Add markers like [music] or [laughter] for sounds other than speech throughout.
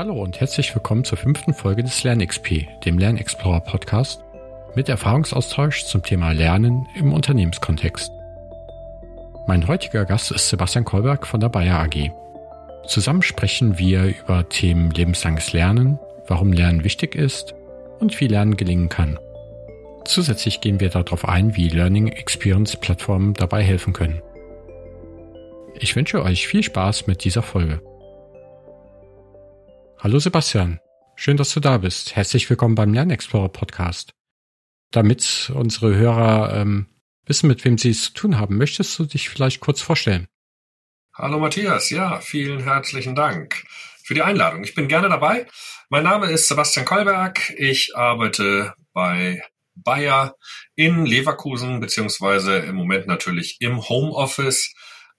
Hallo und herzlich willkommen zur fünften Folge des LernXP, dem Lernexplorer Podcast, mit Erfahrungsaustausch zum Thema Lernen im Unternehmenskontext. Mein heutiger Gast ist Sebastian Kolberg von der Bayer AG. Zusammen sprechen wir über Themen lebenslanges Lernen, warum Lernen wichtig ist und wie Lernen gelingen kann. Zusätzlich gehen wir darauf ein, wie Learning Experience Plattformen dabei helfen können. Ich wünsche euch viel Spaß mit dieser Folge. Hallo Sebastian, schön, dass du da bist. Herzlich willkommen beim Lernexplorer Podcast. Damit unsere Hörer ähm, wissen, mit wem sie es zu tun haben, möchtest du dich vielleicht kurz vorstellen? Hallo Matthias, ja, vielen herzlichen Dank für die Einladung. Ich bin gerne dabei. Mein Name ist Sebastian Kolberg. Ich arbeite bei Bayer in Leverkusen, beziehungsweise im Moment natürlich im Homeoffice,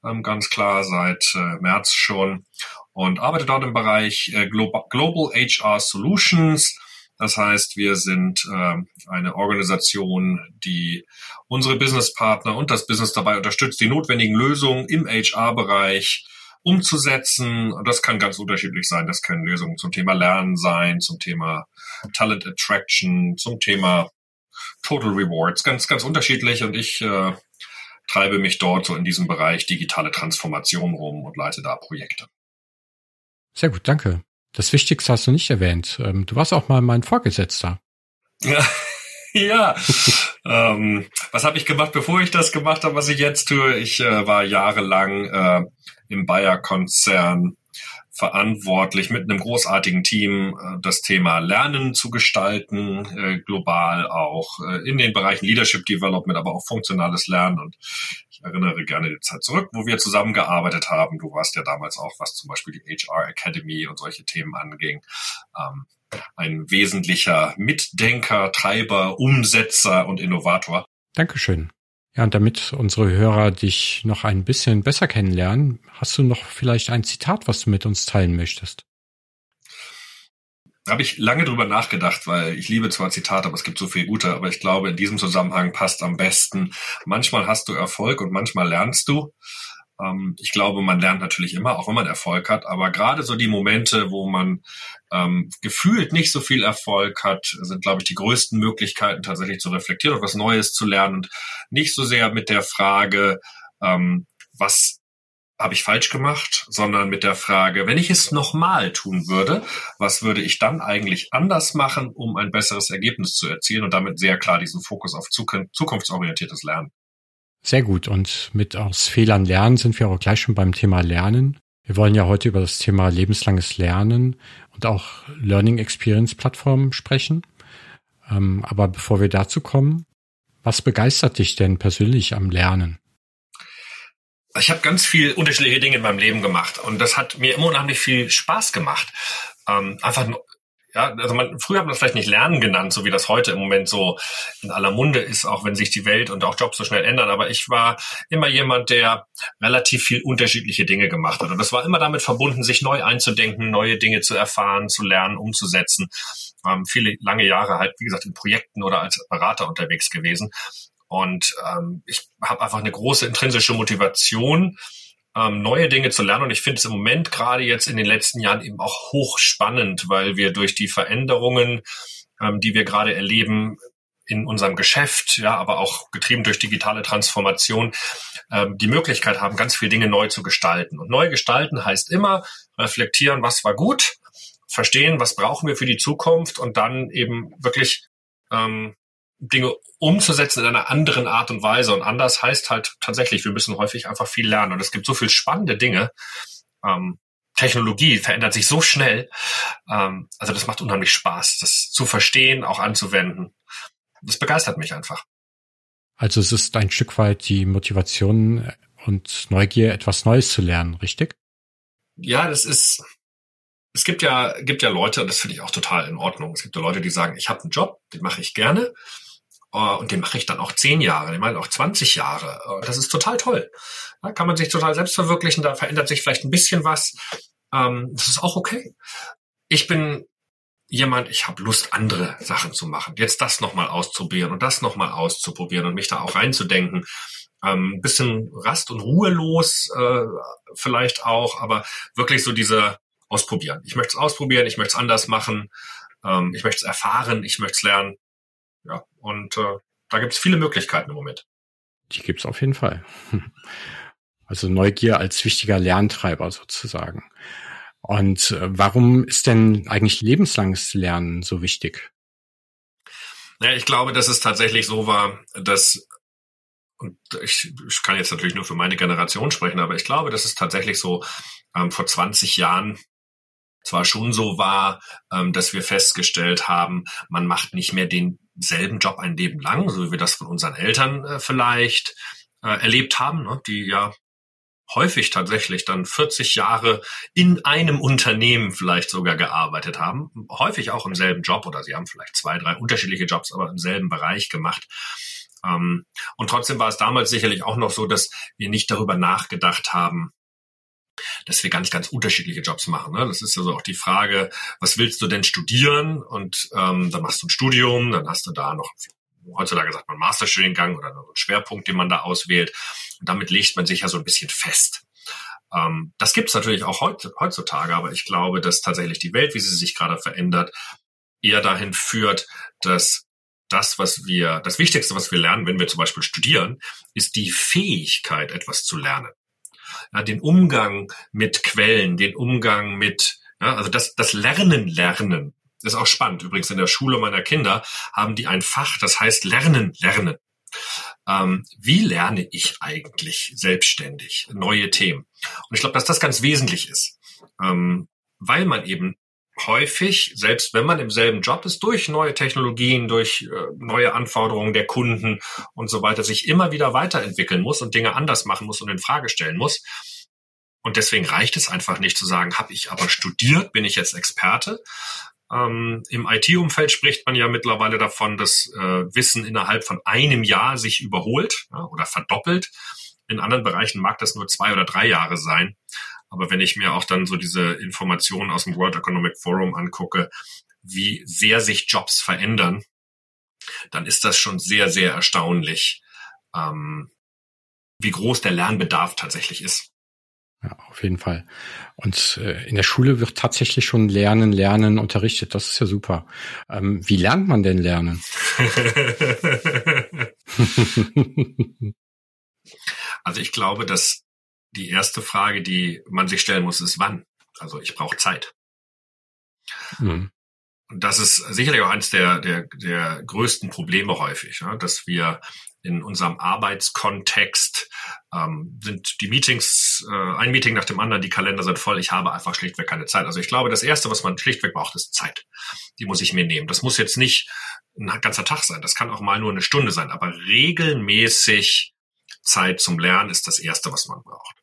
ähm, ganz klar seit äh, März schon und arbeite dort im Bereich äh, Global HR Solutions. Das heißt, wir sind äh, eine Organisation, die unsere Businesspartner und das Business dabei unterstützt, die notwendigen Lösungen im HR-Bereich umzusetzen. Und das kann ganz unterschiedlich sein. Das können Lösungen zum Thema Lernen sein, zum Thema Talent Attraction, zum Thema Total Rewards. Ganz, ganz unterschiedlich. Und ich äh, treibe mich dort so in diesem Bereich digitale Transformation rum und leite da Projekte. Sehr gut, danke. Das Wichtigste hast du nicht erwähnt. Ähm, du warst auch mal mein Vorgesetzter. Ja, [laughs] ja. ähm, was habe ich gemacht, bevor ich das gemacht habe, was ich jetzt tue? Ich äh, war jahrelang äh, im Bayer-Konzern verantwortlich, mit einem großartigen Team äh, das Thema Lernen zu gestalten, äh, global auch äh, in den Bereichen Leadership Development, aber auch funktionales Lernen. Und ich erinnere gerne die Zeit zurück, wo wir zusammengearbeitet haben. Du warst ja damals auch, was zum Beispiel die HR Academy und solche Themen anging. Ähm, ein wesentlicher Mitdenker, Treiber, Umsetzer und Innovator. Dankeschön. Ja, und damit unsere Hörer dich noch ein bisschen besser kennenlernen, hast du noch vielleicht ein Zitat, was du mit uns teilen möchtest? Da habe ich lange drüber nachgedacht, weil ich liebe zwar Zitate, aber es gibt so viel gute, aber ich glaube, in diesem Zusammenhang passt am besten. Manchmal hast du Erfolg und manchmal lernst du. Ähm, ich glaube, man lernt natürlich immer, auch wenn man Erfolg hat, aber gerade so die Momente, wo man ähm, gefühlt nicht so viel Erfolg hat, sind, glaube ich, die größten Möglichkeiten tatsächlich zu reflektieren und was Neues zu lernen und nicht so sehr mit der Frage, ähm, was habe ich falsch gemacht, sondern mit der Frage, wenn ich es nochmal tun würde, was würde ich dann eigentlich anders machen, um ein besseres Ergebnis zu erzielen und damit sehr klar diesen Fokus auf zukunftsorientiertes Lernen. Sehr gut. Und mit aus Fehlern lernen sind wir auch gleich schon beim Thema Lernen. Wir wollen ja heute über das Thema lebenslanges Lernen und auch Learning Experience Plattformen sprechen. Ähm, aber bevor wir dazu kommen, was begeistert dich denn persönlich am Lernen? Ich habe ganz viel unterschiedliche Dinge in meinem Leben gemacht und das hat mir immer unheimlich viel Spaß gemacht. Ähm, einfach ja, also man, früher hat man das vielleicht nicht Lernen genannt, so wie das heute im Moment so in aller Munde ist, auch wenn sich die Welt und auch Jobs so schnell ändern. Aber ich war immer jemand, der relativ viel unterschiedliche Dinge gemacht hat. Und das war immer damit verbunden, sich neu einzudenken, neue Dinge zu erfahren, zu lernen, umzusetzen. Ähm, viele lange Jahre halt, wie gesagt, in Projekten oder als Berater unterwegs gewesen. Und ähm, ich habe einfach eine große intrinsische Motivation, ähm, neue Dinge zu lernen. Und ich finde es im Moment gerade jetzt in den letzten Jahren eben auch hochspannend, weil wir durch die Veränderungen, ähm, die wir gerade erleben, in unserem Geschäft, ja, aber auch getrieben durch digitale Transformation, ähm, die Möglichkeit haben, ganz viele Dinge neu zu gestalten. Und neu gestalten heißt immer reflektieren, was war gut, verstehen, was brauchen wir für die Zukunft und dann eben wirklich ähm, Dinge umzusetzen in einer anderen Art und Weise. Und anders heißt halt tatsächlich, wir müssen häufig einfach viel lernen. Und es gibt so viel spannende Dinge. Ähm, Technologie verändert sich so schnell. Ähm, also das macht unheimlich Spaß, das zu verstehen, auch anzuwenden. Das begeistert mich einfach. Also es ist ein Stück weit die Motivation und Neugier, etwas Neues zu lernen, richtig? Ja, das ist, es gibt ja, gibt ja Leute, und das finde ich auch total in Ordnung. Es gibt ja Leute, die sagen, ich habe einen Job, den mache ich gerne. Uh, und den mache ich dann auch zehn Jahre, den mache ich auch 20 Jahre. Uh, das ist total toll. Da kann man sich total selbst verwirklichen, da verändert sich vielleicht ein bisschen was. Um, das ist auch okay. Ich bin jemand, ich habe Lust, andere Sachen zu machen. Jetzt das nochmal auszuprobieren und das nochmal auszuprobieren und mich da auch reinzudenken. Ähm, ein bisschen rast- und ruhelos äh, vielleicht auch, aber wirklich so diese ausprobieren. Ich möchte es ausprobieren, ich möchte es anders machen, ähm, ich möchte es erfahren, ich möchte es lernen. Ja, und äh, da gibt es viele Möglichkeiten im Moment. Die gibt es auf jeden Fall. [laughs] Also Neugier als wichtiger Lerntreiber sozusagen. Und äh, warum ist denn eigentlich lebenslanges Lernen so wichtig? Ja, ich glaube, dass es tatsächlich so war, dass und ich, ich kann jetzt natürlich nur für meine Generation sprechen, aber ich glaube, dass es tatsächlich so ähm, vor 20 Jahren zwar schon so war, ähm, dass wir festgestellt haben, man macht nicht mehr denselben Job ein Leben lang, so wie wir das von unseren Eltern äh, vielleicht äh, erlebt haben, ne, die ja häufig tatsächlich dann 40 Jahre in einem Unternehmen vielleicht sogar gearbeitet haben, häufig auch im selben Job oder sie haben vielleicht zwei, drei unterschiedliche Jobs, aber im selben Bereich gemacht. Ähm, und trotzdem war es damals sicherlich auch noch so, dass wir nicht darüber nachgedacht haben, dass wir ganz, ganz unterschiedliche Jobs machen. Ne? Das ist also auch die Frage, was willst du denn studieren? Und ähm, dann machst du ein Studium, dann hast du da noch heutzutage sagt man Masterstudiengang oder einen Schwerpunkt, den man da auswählt. Und damit legt man sich ja so ein bisschen fest. Ähm, das gibt es natürlich auch heutzutage, aber ich glaube, dass tatsächlich die Welt, wie sie sich gerade verändert, eher dahin führt, dass das, was wir, das Wichtigste, was wir lernen, wenn wir zum Beispiel studieren, ist die Fähigkeit, etwas zu lernen. Ja, den Umgang mit Quellen, den Umgang mit, ja, also das, das Lernen, Lernen. Das ist auch spannend. Übrigens in der Schule meiner Kinder haben die ein Fach, das heißt Lernen, Lernen. Ähm, wie lerne ich eigentlich selbstständig neue Themen? Und ich glaube, dass das ganz wesentlich ist, ähm, weil man eben häufig, selbst wenn man im selben Job ist, durch neue Technologien, durch äh, neue Anforderungen der Kunden und so weiter, sich immer wieder weiterentwickeln muss und Dinge anders machen muss und in Frage stellen muss. Und deswegen reicht es einfach nicht zu sagen, habe ich aber studiert, bin ich jetzt Experte, ähm, Im IT-Umfeld spricht man ja mittlerweile davon, dass äh, Wissen innerhalb von einem Jahr sich überholt ja, oder verdoppelt. In anderen Bereichen mag das nur zwei oder drei Jahre sein. Aber wenn ich mir auch dann so diese Informationen aus dem World Economic Forum angucke, wie sehr sich Jobs verändern, dann ist das schon sehr, sehr erstaunlich, ähm, wie groß der Lernbedarf tatsächlich ist. Ja, auf jeden Fall. Und äh, in der Schule wird tatsächlich schon Lernen, Lernen unterrichtet. Das ist ja super. Ähm, wie lernt man denn Lernen? [laughs] [laughs] also ich glaube, dass die erste Frage, die man sich stellen muss, ist wann. Also ich brauche Zeit. Mhm. Und das ist sicherlich auch eines der, der, der größten Probleme häufig, ja, dass wir in unserem Arbeitskontext ähm, sind die Meetings, äh, ein Meeting nach dem anderen, die Kalender sind voll, ich habe einfach schlichtweg keine Zeit. Also ich glaube, das Erste, was man schlichtweg braucht, ist Zeit. Die muss ich mir nehmen. Das muss jetzt nicht ein ganzer Tag sein, das kann auch mal nur eine Stunde sein, aber regelmäßig Zeit zum Lernen ist das Erste, was man braucht.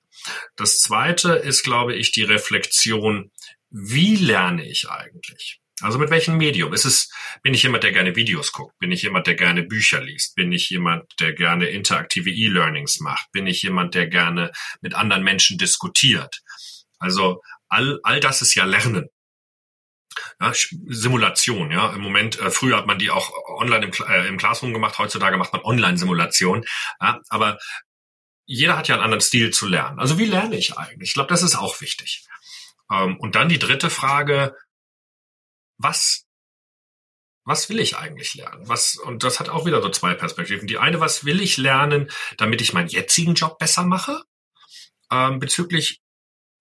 Das Zweite ist, glaube ich, die Reflexion, wie lerne ich eigentlich? Also mit welchem Medium? Ist es, bin ich jemand, der gerne Videos guckt? Bin ich jemand, der gerne Bücher liest? Bin ich jemand, der gerne interaktive E-Learnings macht? Bin ich jemand, der gerne mit anderen Menschen diskutiert? Also all, all das ist ja Lernen. Ja, Simulation, ja. Im Moment, äh, früher hat man die auch online im, äh, im Classroom gemacht, heutzutage macht man Online-Simulation. Ja, aber jeder hat ja einen anderen Stil zu lernen. Also wie lerne ich eigentlich? Ich glaube, das ist auch wichtig. Ähm, und dann die dritte Frage, was was will ich eigentlich lernen? Was, und das hat auch wieder so zwei Perspektiven. Die eine, was will ich lernen, damit ich meinen jetzigen Job besser mache? Ähm, bezüglich,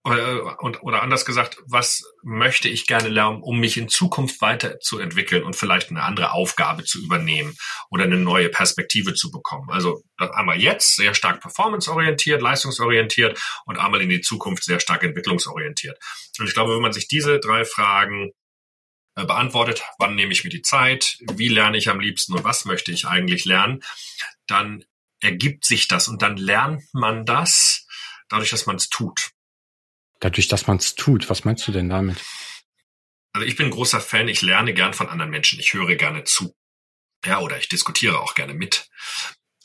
und, oder anders gesagt, was möchte ich gerne lernen, um mich in Zukunft weiterzuentwickeln und vielleicht eine andere Aufgabe zu übernehmen oder eine neue Perspektive zu bekommen? Also einmal jetzt sehr stark performanceorientiert, leistungsorientiert und einmal in die Zukunft sehr stark entwicklungsorientiert. Und ich glaube, wenn man sich diese drei Fragen äh, beantwortet, wann nehme ich mir die Zeit, wie lerne ich am liebsten und was möchte ich eigentlich lernen, dann ergibt sich das und dann lernt man das dadurch, dass man es tut. Dadurch, dass man es tut. Was meinst du denn damit? Also ich bin großer Fan, ich lerne gern von anderen Menschen, ich höre gerne zu. Ja, oder ich diskutiere auch gerne mit.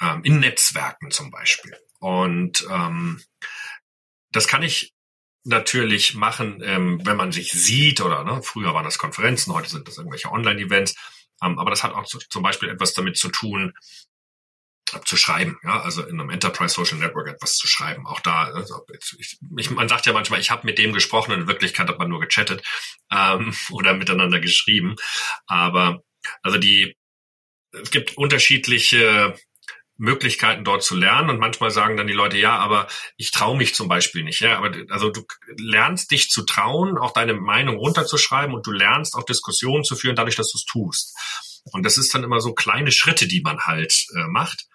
Ähm, in Netzwerken zum Beispiel. Und ähm, das kann ich natürlich machen, ähm, wenn man sich sieht oder ne, früher waren das Konferenzen, heute sind das irgendwelche Online-Events. Ähm, aber das hat auch zu, zum Beispiel etwas damit zu tun, zu schreiben, ja, also in einem Enterprise Social Network etwas zu schreiben. Auch da, also ich, ich, man sagt ja manchmal, ich habe mit dem gesprochen, in Wirklichkeit hat man nur gechattet ähm, [laughs] oder miteinander geschrieben. Aber also die, es gibt unterschiedliche Möglichkeiten dort zu lernen und manchmal sagen dann die Leute, ja, aber ich traue mich zum Beispiel nicht. Ja, aber also du lernst dich zu trauen, auch deine Meinung runterzuschreiben und du lernst auch Diskussionen zu führen, dadurch, dass du es tust. Und das ist dann immer so kleine Schritte, die man halt äh, macht.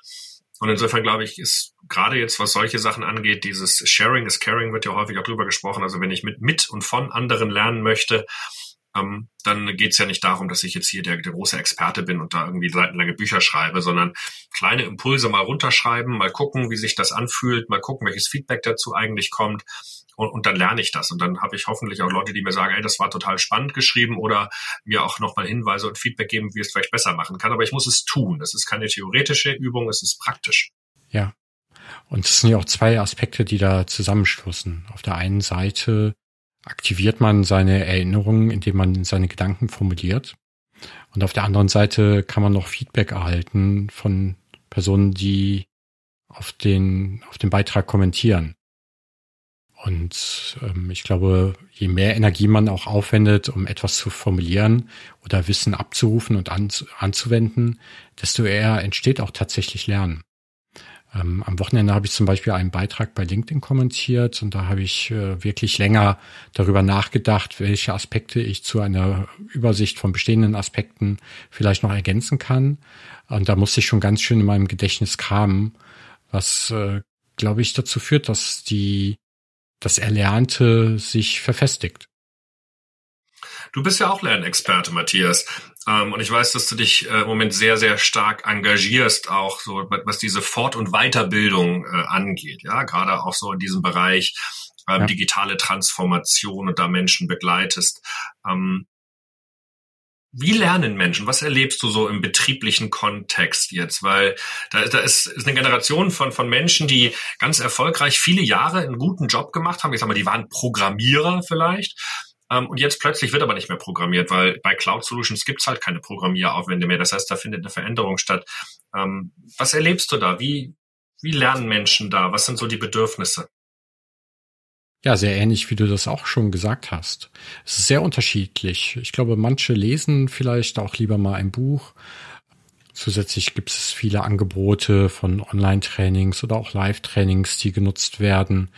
Und insofern glaube ich, ist gerade jetzt, was solche Sachen angeht, dieses Sharing is Caring wird ja häufig auch drüber gesprochen. Also wenn ich mit, mit und von anderen lernen möchte, ähm, dann geht es ja nicht darum, dass ich jetzt hier der, der große Experte bin und da irgendwie seitenlange Bücher schreibe, sondern kleine Impulse mal runterschreiben, mal gucken, wie sich das anfühlt, mal gucken, welches Feedback dazu eigentlich kommt. Und, und dann lerne ich das. Und dann habe ich hoffentlich auch Leute, die mir sagen, ey, das war total spannend geschrieben oder mir auch nochmal Hinweise und Feedback geben, wie es vielleicht besser machen kann. Aber ich muss es tun. Das ist keine theoretische Übung, es ist praktisch. Ja. Und es sind ja auch zwei Aspekte, die da zusammenstoßen. Auf der einen Seite aktiviert man seine Erinnerungen, indem man seine Gedanken formuliert. Und auf der anderen Seite kann man noch Feedback erhalten von Personen, die auf den, auf den Beitrag kommentieren. Und ähm, ich glaube, je mehr Energie man auch aufwendet, um etwas zu formulieren oder Wissen abzurufen und anzuwenden, desto eher entsteht auch tatsächlich Lernen. Ähm, am Wochenende habe ich zum Beispiel einen Beitrag bei LinkedIn kommentiert und da habe ich äh, wirklich länger darüber nachgedacht, welche Aspekte ich zu einer Übersicht von bestehenden Aspekten vielleicht noch ergänzen kann. Und da musste ich schon ganz schön in meinem Gedächtnis kramen, was, äh, glaube ich, dazu führt, dass die, das Erlernte sich verfestigt. Du bist ja auch Lernexperte, Matthias. Ähm, und ich weiß, dass du dich äh, im Moment sehr, sehr stark engagierst, auch so, was diese Fort- und Weiterbildung äh, angeht. Ja, gerade auch so in diesem Bereich ähm, ja. digitale Transformation und da Menschen begleitest. Ähm, wie lernen Menschen? Was erlebst du so im betrieblichen Kontext jetzt? Weil da, da ist, ist eine Generation von, von Menschen, die ganz erfolgreich viele Jahre einen guten Job gemacht haben. Ich sag mal, die waren Programmierer vielleicht ähm, und jetzt plötzlich wird aber nicht mehr programmiert, weil bei Cloud Solutions gibt's halt keine Programmieraufwände mehr. Das heißt, da findet eine Veränderung statt. Ähm, was erlebst du da? Wie, wie lernen Menschen da? Was sind so die Bedürfnisse? Ja, sehr ähnlich, wie du das auch schon gesagt hast. Es ist sehr unterschiedlich. Ich glaube, manche lesen vielleicht auch lieber mal ein Buch. Zusätzlich gibt es viele Angebote von Online-Trainings oder auch Live-Trainings, die genutzt werden.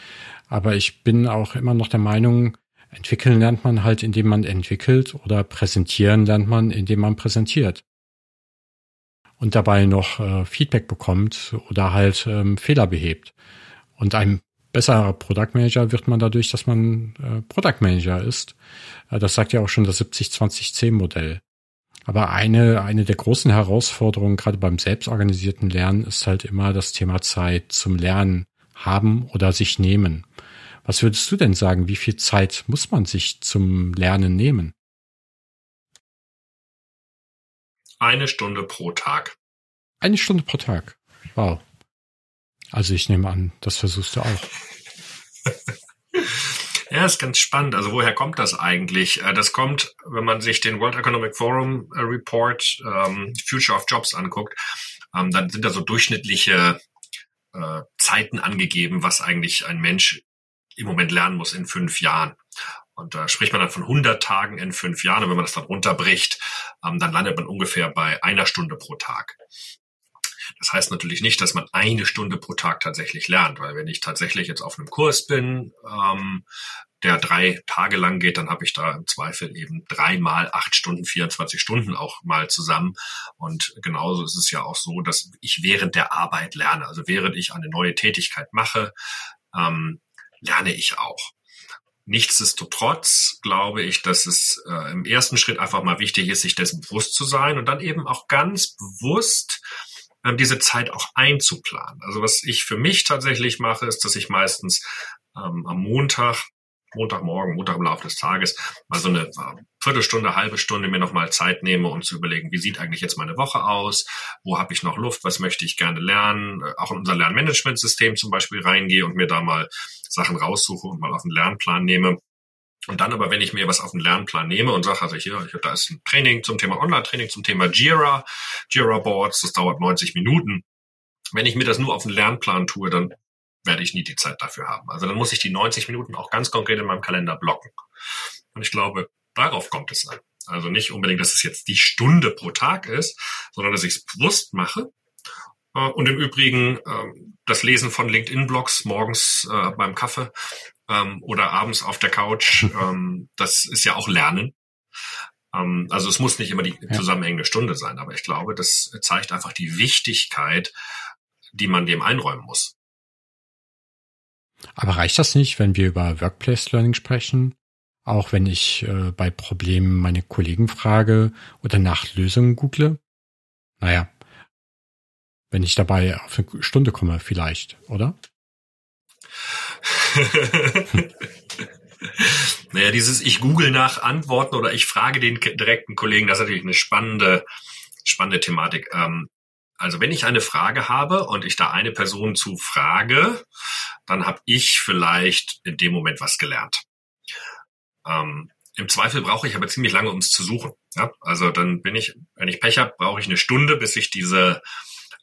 Aber ich bin auch immer noch der Meinung, Entwickeln lernt man halt, indem man entwickelt oder präsentieren lernt man, indem man präsentiert. Und dabei noch äh, Feedback bekommt oder halt ähm, Fehler behebt. Und ein besserer Product Manager wird man dadurch, dass man äh, Product Manager ist. Äh, das sagt ja auch schon das 70-20-10 Modell. Aber eine, eine der großen Herausforderungen gerade beim selbstorganisierten Lernen ist halt immer das Thema Zeit zum Lernen haben oder sich nehmen. Was würdest du denn sagen? Wie viel Zeit muss man sich zum Lernen nehmen? Eine Stunde pro Tag. Eine Stunde pro Tag. Wow. Also ich nehme an, das versuchst du auch. [laughs] Ja, ist ganz spannend. Also woher kommt das eigentlich? Äh, das kommt, wenn man sich den World Economic Forum äh, Report ähm, Future of Jobs anguckt, ähm, dann sind da so durchschnittliche äh, Zeiten angegeben, was eigentlich ein Mensch im Moment lernen muss in fünf Jahren. Und da spricht man dann von 100 Tagen in fünf Jahren. Und wenn man das dann runterbricht, ähm, dann landet man ungefähr bei einer Stunde pro Tag. Das heißt natürlich nicht, dass man eine Stunde pro Tag tatsächlich lernt, weil wenn ich tatsächlich jetzt auf einem Kurs bin, ähm, der drei Tage lang geht, dann habe ich da im Zweifel eben dreimal acht Stunden, 24 Stunden auch mal zusammen. Und genauso ist es ja auch so, dass ich während der Arbeit lerne. Also während ich eine neue Tätigkeit mache, ähm, lerne ich auch. Nichtsdestotrotz glaube ich, dass es äh, im ersten Schritt einfach mal wichtig ist, sich dessen bewusst zu sein und dann eben auch ganz bewusst diese Zeit auch einzuplanen. Also was ich für mich tatsächlich mache, ist, dass ich meistens ähm, am Montag Montagmorgen, Montag im Laufe des Tages mal so eine äh, Viertelstunde, halbe Stunde mir nochmal Zeit nehme, um zu überlegen, wie sieht eigentlich jetzt meine Woche aus, wo habe ich noch Luft, was möchte ich gerne lernen, äh, auch in unser Lernmanagementsystem zum Beispiel reingehe und mir da mal Sachen raussuche und mal auf den Lernplan nehme. Und dann aber, wenn ich mir was auf den Lernplan nehme und sage, also hier, da ist ein Training zum Thema Online-Training, zum Thema Jira, Jira Boards, das dauert 90 Minuten, Wenn ich mir das nur auf den Lernplan tue, dann werde ich nie die Zeit dafür haben. Also dann muss ich die 90 Minuten auch ganz konkret in meinem Kalender blocken. Und ich glaube, darauf kommt es an. Also nicht unbedingt, dass es jetzt die Stunde pro Tag ist, sondern dass ich es bewusst mache. Äh, und im Übrigen ähm, das Lesen von LinkedIn-Blogs morgens äh, beim Kaffee ähm, oder abends auf der Couch, [laughs] ähm, das ist ja auch Lernen. Also es muss nicht immer die zusammenhängende Stunde sein, aber ich glaube, das zeigt einfach die Wichtigkeit, die man dem einräumen muss. Aber reicht das nicht, wenn wir über Workplace Learning sprechen? Auch wenn ich äh, bei Problemen meine Kollegen frage oder nach Lösungen google? Naja, wenn ich dabei auf eine Stunde komme, vielleicht, oder? [laughs] naja, dieses Ich google nach Antworten oder ich frage den direkten Kollegen, das ist natürlich eine spannende, spannende Thematik. Ähm, also wenn ich eine Frage habe und ich da eine Person zu frage, dann habe ich vielleicht in dem Moment was gelernt. Ähm, Im Zweifel brauche ich aber ziemlich lange, um es zu suchen. Ja? Also dann bin ich, wenn ich Pech habe, brauche ich eine Stunde, bis ich diese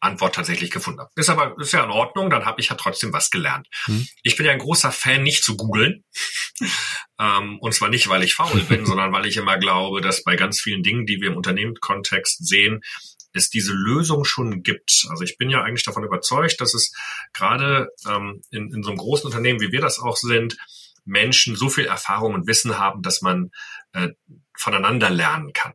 Antwort tatsächlich gefunden habe. Ist aber ist ja in Ordnung, dann habe ich ja trotzdem was gelernt. Hm. Ich bin ja ein großer Fan, nicht zu googeln. [laughs] ähm, und zwar nicht, weil ich faul bin, sondern weil ich immer glaube, dass bei ganz vielen Dingen, die wir im Unternehmenskontext sehen, es diese Lösung schon gibt. Also ich bin ja eigentlich davon überzeugt, dass es gerade ähm, in, in so einem großen Unternehmen, wie wir das auch sind, Menschen so viel Erfahrung und Wissen haben, dass man äh, voneinander lernen kann.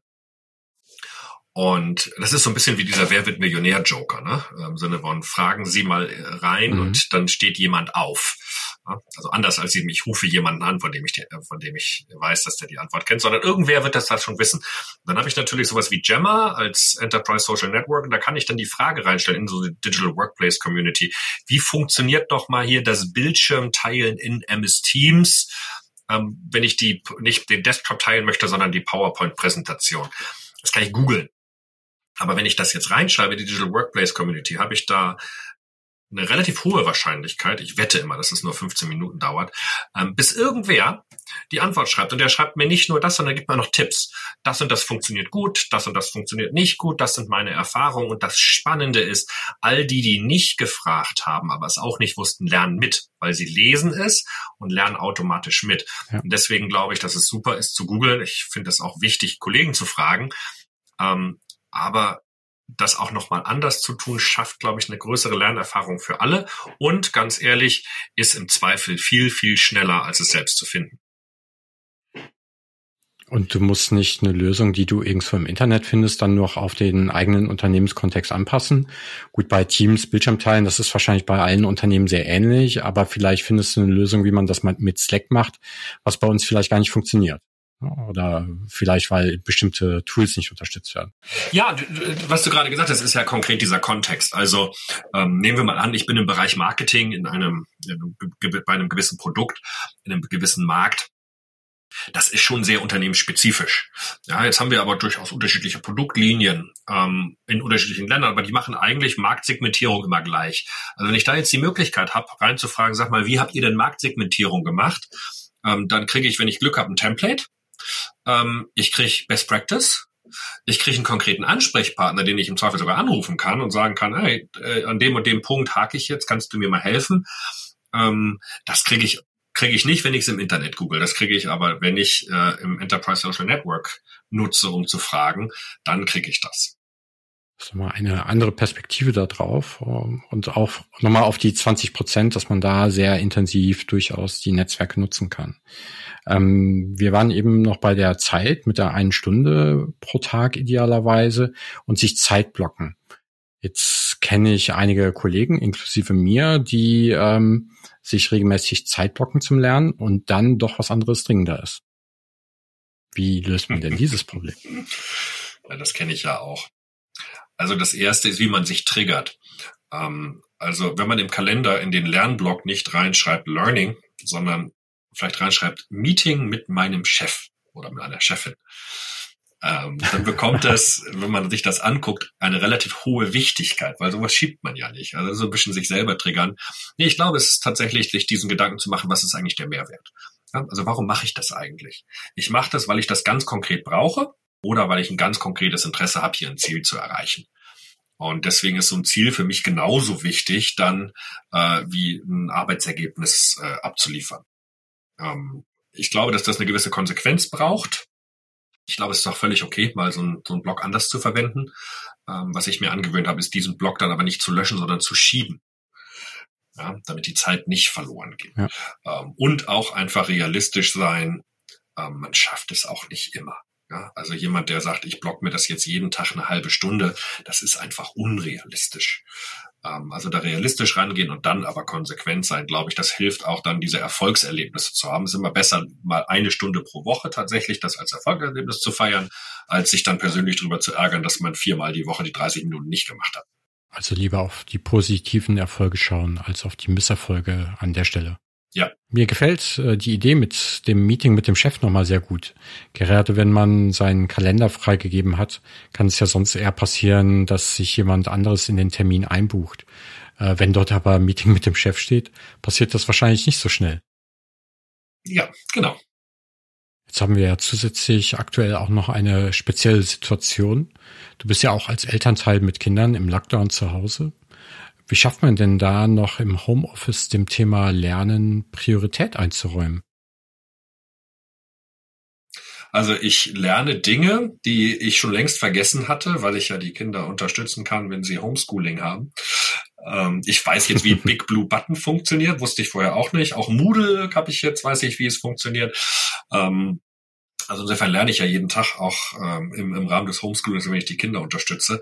Und das ist so ein bisschen wie dieser Wer wird Millionär-Joker, ne? Im Sinne von fragen Sie mal rein mhm. und dann steht jemand auf. Also anders als ich, ich rufe jemanden an, von dem ich, von dem ich weiß, dass der die Antwort kennt, sondern irgendwer wird das halt schon wissen. Dann habe ich natürlich sowas wie Gemma als Enterprise Social Network und da kann ich dann die Frage reinstellen in so die Digital Workplace Community. Wie funktioniert doch mal hier das Bildschirmteilen in MS Teams, ähm, wenn ich die nicht den Desktop teilen möchte, sondern die PowerPoint-Präsentation? Das kann ich googeln. Aber wenn ich das jetzt reinschreibe, die Digital Workplace Community, habe ich da eine relativ hohe Wahrscheinlichkeit, ich wette immer, dass es nur 15 Minuten dauert, ähm, bis irgendwer die Antwort schreibt. Und der schreibt mir nicht nur das, sondern gibt mir noch Tipps. Das und das funktioniert gut, das und das funktioniert nicht gut, das sind meine Erfahrungen. Und das Spannende ist, all die, die nicht gefragt haben, aber es auch nicht wussten, lernen mit, weil sie lesen es und lernen automatisch mit. Ja. Und deswegen glaube ich, dass es super ist zu googeln. Ich finde es auch wichtig, Kollegen zu fragen. Ähm, aber das auch nochmal anders zu tun, schafft, glaube ich, eine größere Lernerfahrung für alle und ganz ehrlich, ist im Zweifel viel, viel schneller, als es selbst zu finden. Und du musst nicht eine Lösung, die du irgendwo im Internet findest, dann noch auf den eigenen Unternehmenskontext anpassen. Gut, bei Teams, Bildschirmteilen, das ist wahrscheinlich bei allen Unternehmen sehr ähnlich, aber vielleicht findest du eine Lösung, wie man das mit Slack macht, was bei uns vielleicht gar nicht funktioniert. Oder vielleicht, weil bestimmte Tools nicht unterstützt werden. Ja, was du gerade gesagt hast, ist ja konkret dieser Kontext. Also ähm, nehmen wir mal an, ich bin im Bereich Marketing in einem, in einem, bei einem gewissen Produkt, in einem gewissen Markt. Das ist schon sehr unternehmensspezifisch. Ja, jetzt haben wir aber durchaus unterschiedliche Produktlinien ähm, in unterschiedlichen Ländern, aber die machen eigentlich Marktsegmentierung immer gleich. Also wenn ich da jetzt die Möglichkeit habe, reinzufragen, sag mal, wie habt ihr denn Marktsegmentierung gemacht? Ähm, dann kriege ich, wenn ich Glück habe, ein Template ähm, ich kriege Best Practice. Ich kriege einen konkreten Ansprechpartner, den ich im Zweifel sogar anrufen kann und sagen kann, hey, äh, an dem und dem Punkt hake ich jetzt, kannst du mir mal helfen? Ähm, das kriege ich kriege ich nicht, wenn ich es im Internet google. Das kriege ich aber, wenn ich äh, im Enterprise Social Network nutze, um zu fragen, dann kriege ich das. Ist mal eine andere Perspektive da drauf ähm, und auch nochmal auf die 20 Prozent, dass man da sehr intensiv durchaus die Netzwerke nutzen kann. Ähm, wir waren eben noch bei der Zeit mit der einen Stunde pro Tag idealerweise und sich Zeit blocken. Jetzt kenne ich einige Kollegen, inklusive mir, die ähm, sich regelmäßig Zeit blocken zum Lernen und dann doch was anderes dringender ist. Wie löst man denn dieses Problem? Das kenne ich ja auch. Also das erste ist, wie man sich triggert. Ähm, also wenn man im Kalender in den Lernblock nicht reinschreibt Learning, sondern vielleicht reinschreibt, Meeting mit meinem Chef oder mit einer Chefin, ähm, dann bekommt [laughs] das, wenn man sich das anguckt, eine relativ hohe Wichtigkeit, weil sowas schiebt man ja nicht. Also so ein bisschen sich selber triggern. Nee, ich glaube, es ist tatsächlich, sich diesen Gedanken zu machen, was ist eigentlich der Mehrwert? Ja, also warum mache ich das eigentlich? Ich mache das, weil ich das ganz konkret brauche oder weil ich ein ganz konkretes Interesse habe, hier ein Ziel zu erreichen. Und deswegen ist so ein Ziel für mich genauso wichtig, dann äh, wie ein Arbeitsergebnis äh, abzuliefern. Ähm, ich glaube, dass das eine gewisse Konsequenz braucht. Ich glaube, es ist auch völlig okay, mal so, ein, so einen Block anders zu verwenden. Ähm, was ich mir angewöhnt habe, ist diesen Block dann aber nicht zu löschen, sondern zu schieben. Ja, damit die Zeit nicht verloren geht. Ja. Ähm, und auch einfach realistisch sein. Ähm, man schafft es auch nicht immer. Ja, also jemand, der sagt, ich block mir das jetzt jeden Tag eine halbe Stunde, das ist einfach unrealistisch. Ähm, also da realistisch rangehen und dann aber konsequent sein, glaube ich, das hilft auch dann diese Erfolgserlebnisse zu haben. Es ist immer besser, mal eine Stunde pro Woche tatsächlich das als Erfolgserlebnis zu feiern, als sich dann persönlich darüber zu ärgern, dass man viermal die Woche die 30 Minuten nicht gemacht hat. Also lieber auf die positiven Erfolge schauen als auf die Misserfolge an der Stelle. Ja. Mir gefällt äh, die Idee mit dem Meeting mit dem Chef nochmal sehr gut. Gerade wenn man seinen Kalender freigegeben hat, kann es ja sonst eher passieren, dass sich jemand anderes in den Termin einbucht. Äh, wenn dort aber ein Meeting mit dem Chef steht, passiert das wahrscheinlich nicht so schnell. Ja, genau. Jetzt haben wir ja zusätzlich aktuell auch noch eine spezielle Situation. Du bist ja auch als Elternteil mit Kindern im Lockdown zu Hause. Wie schafft man denn da noch im Homeoffice dem Thema Lernen Priorität einzuräumen? Also ich lerne Dinge, die ich schon längst vergessen hatte, weil ich ja die Kinder unterstützen kann, wenn sie Homeschooling haben. Ähm, ich weiß jetzt, wie [laughs] Big Blue Button funktioniert, wusste ich vorher auch nicht. Auch Moodle habe ich jetzt, weiß ich, wie es funktioniert. Ähm, also insofern lerne ich ja jeden Tag auch ähm, im, im Rahmen des Homeschoolings, wenn ich die Kinder unterstütze.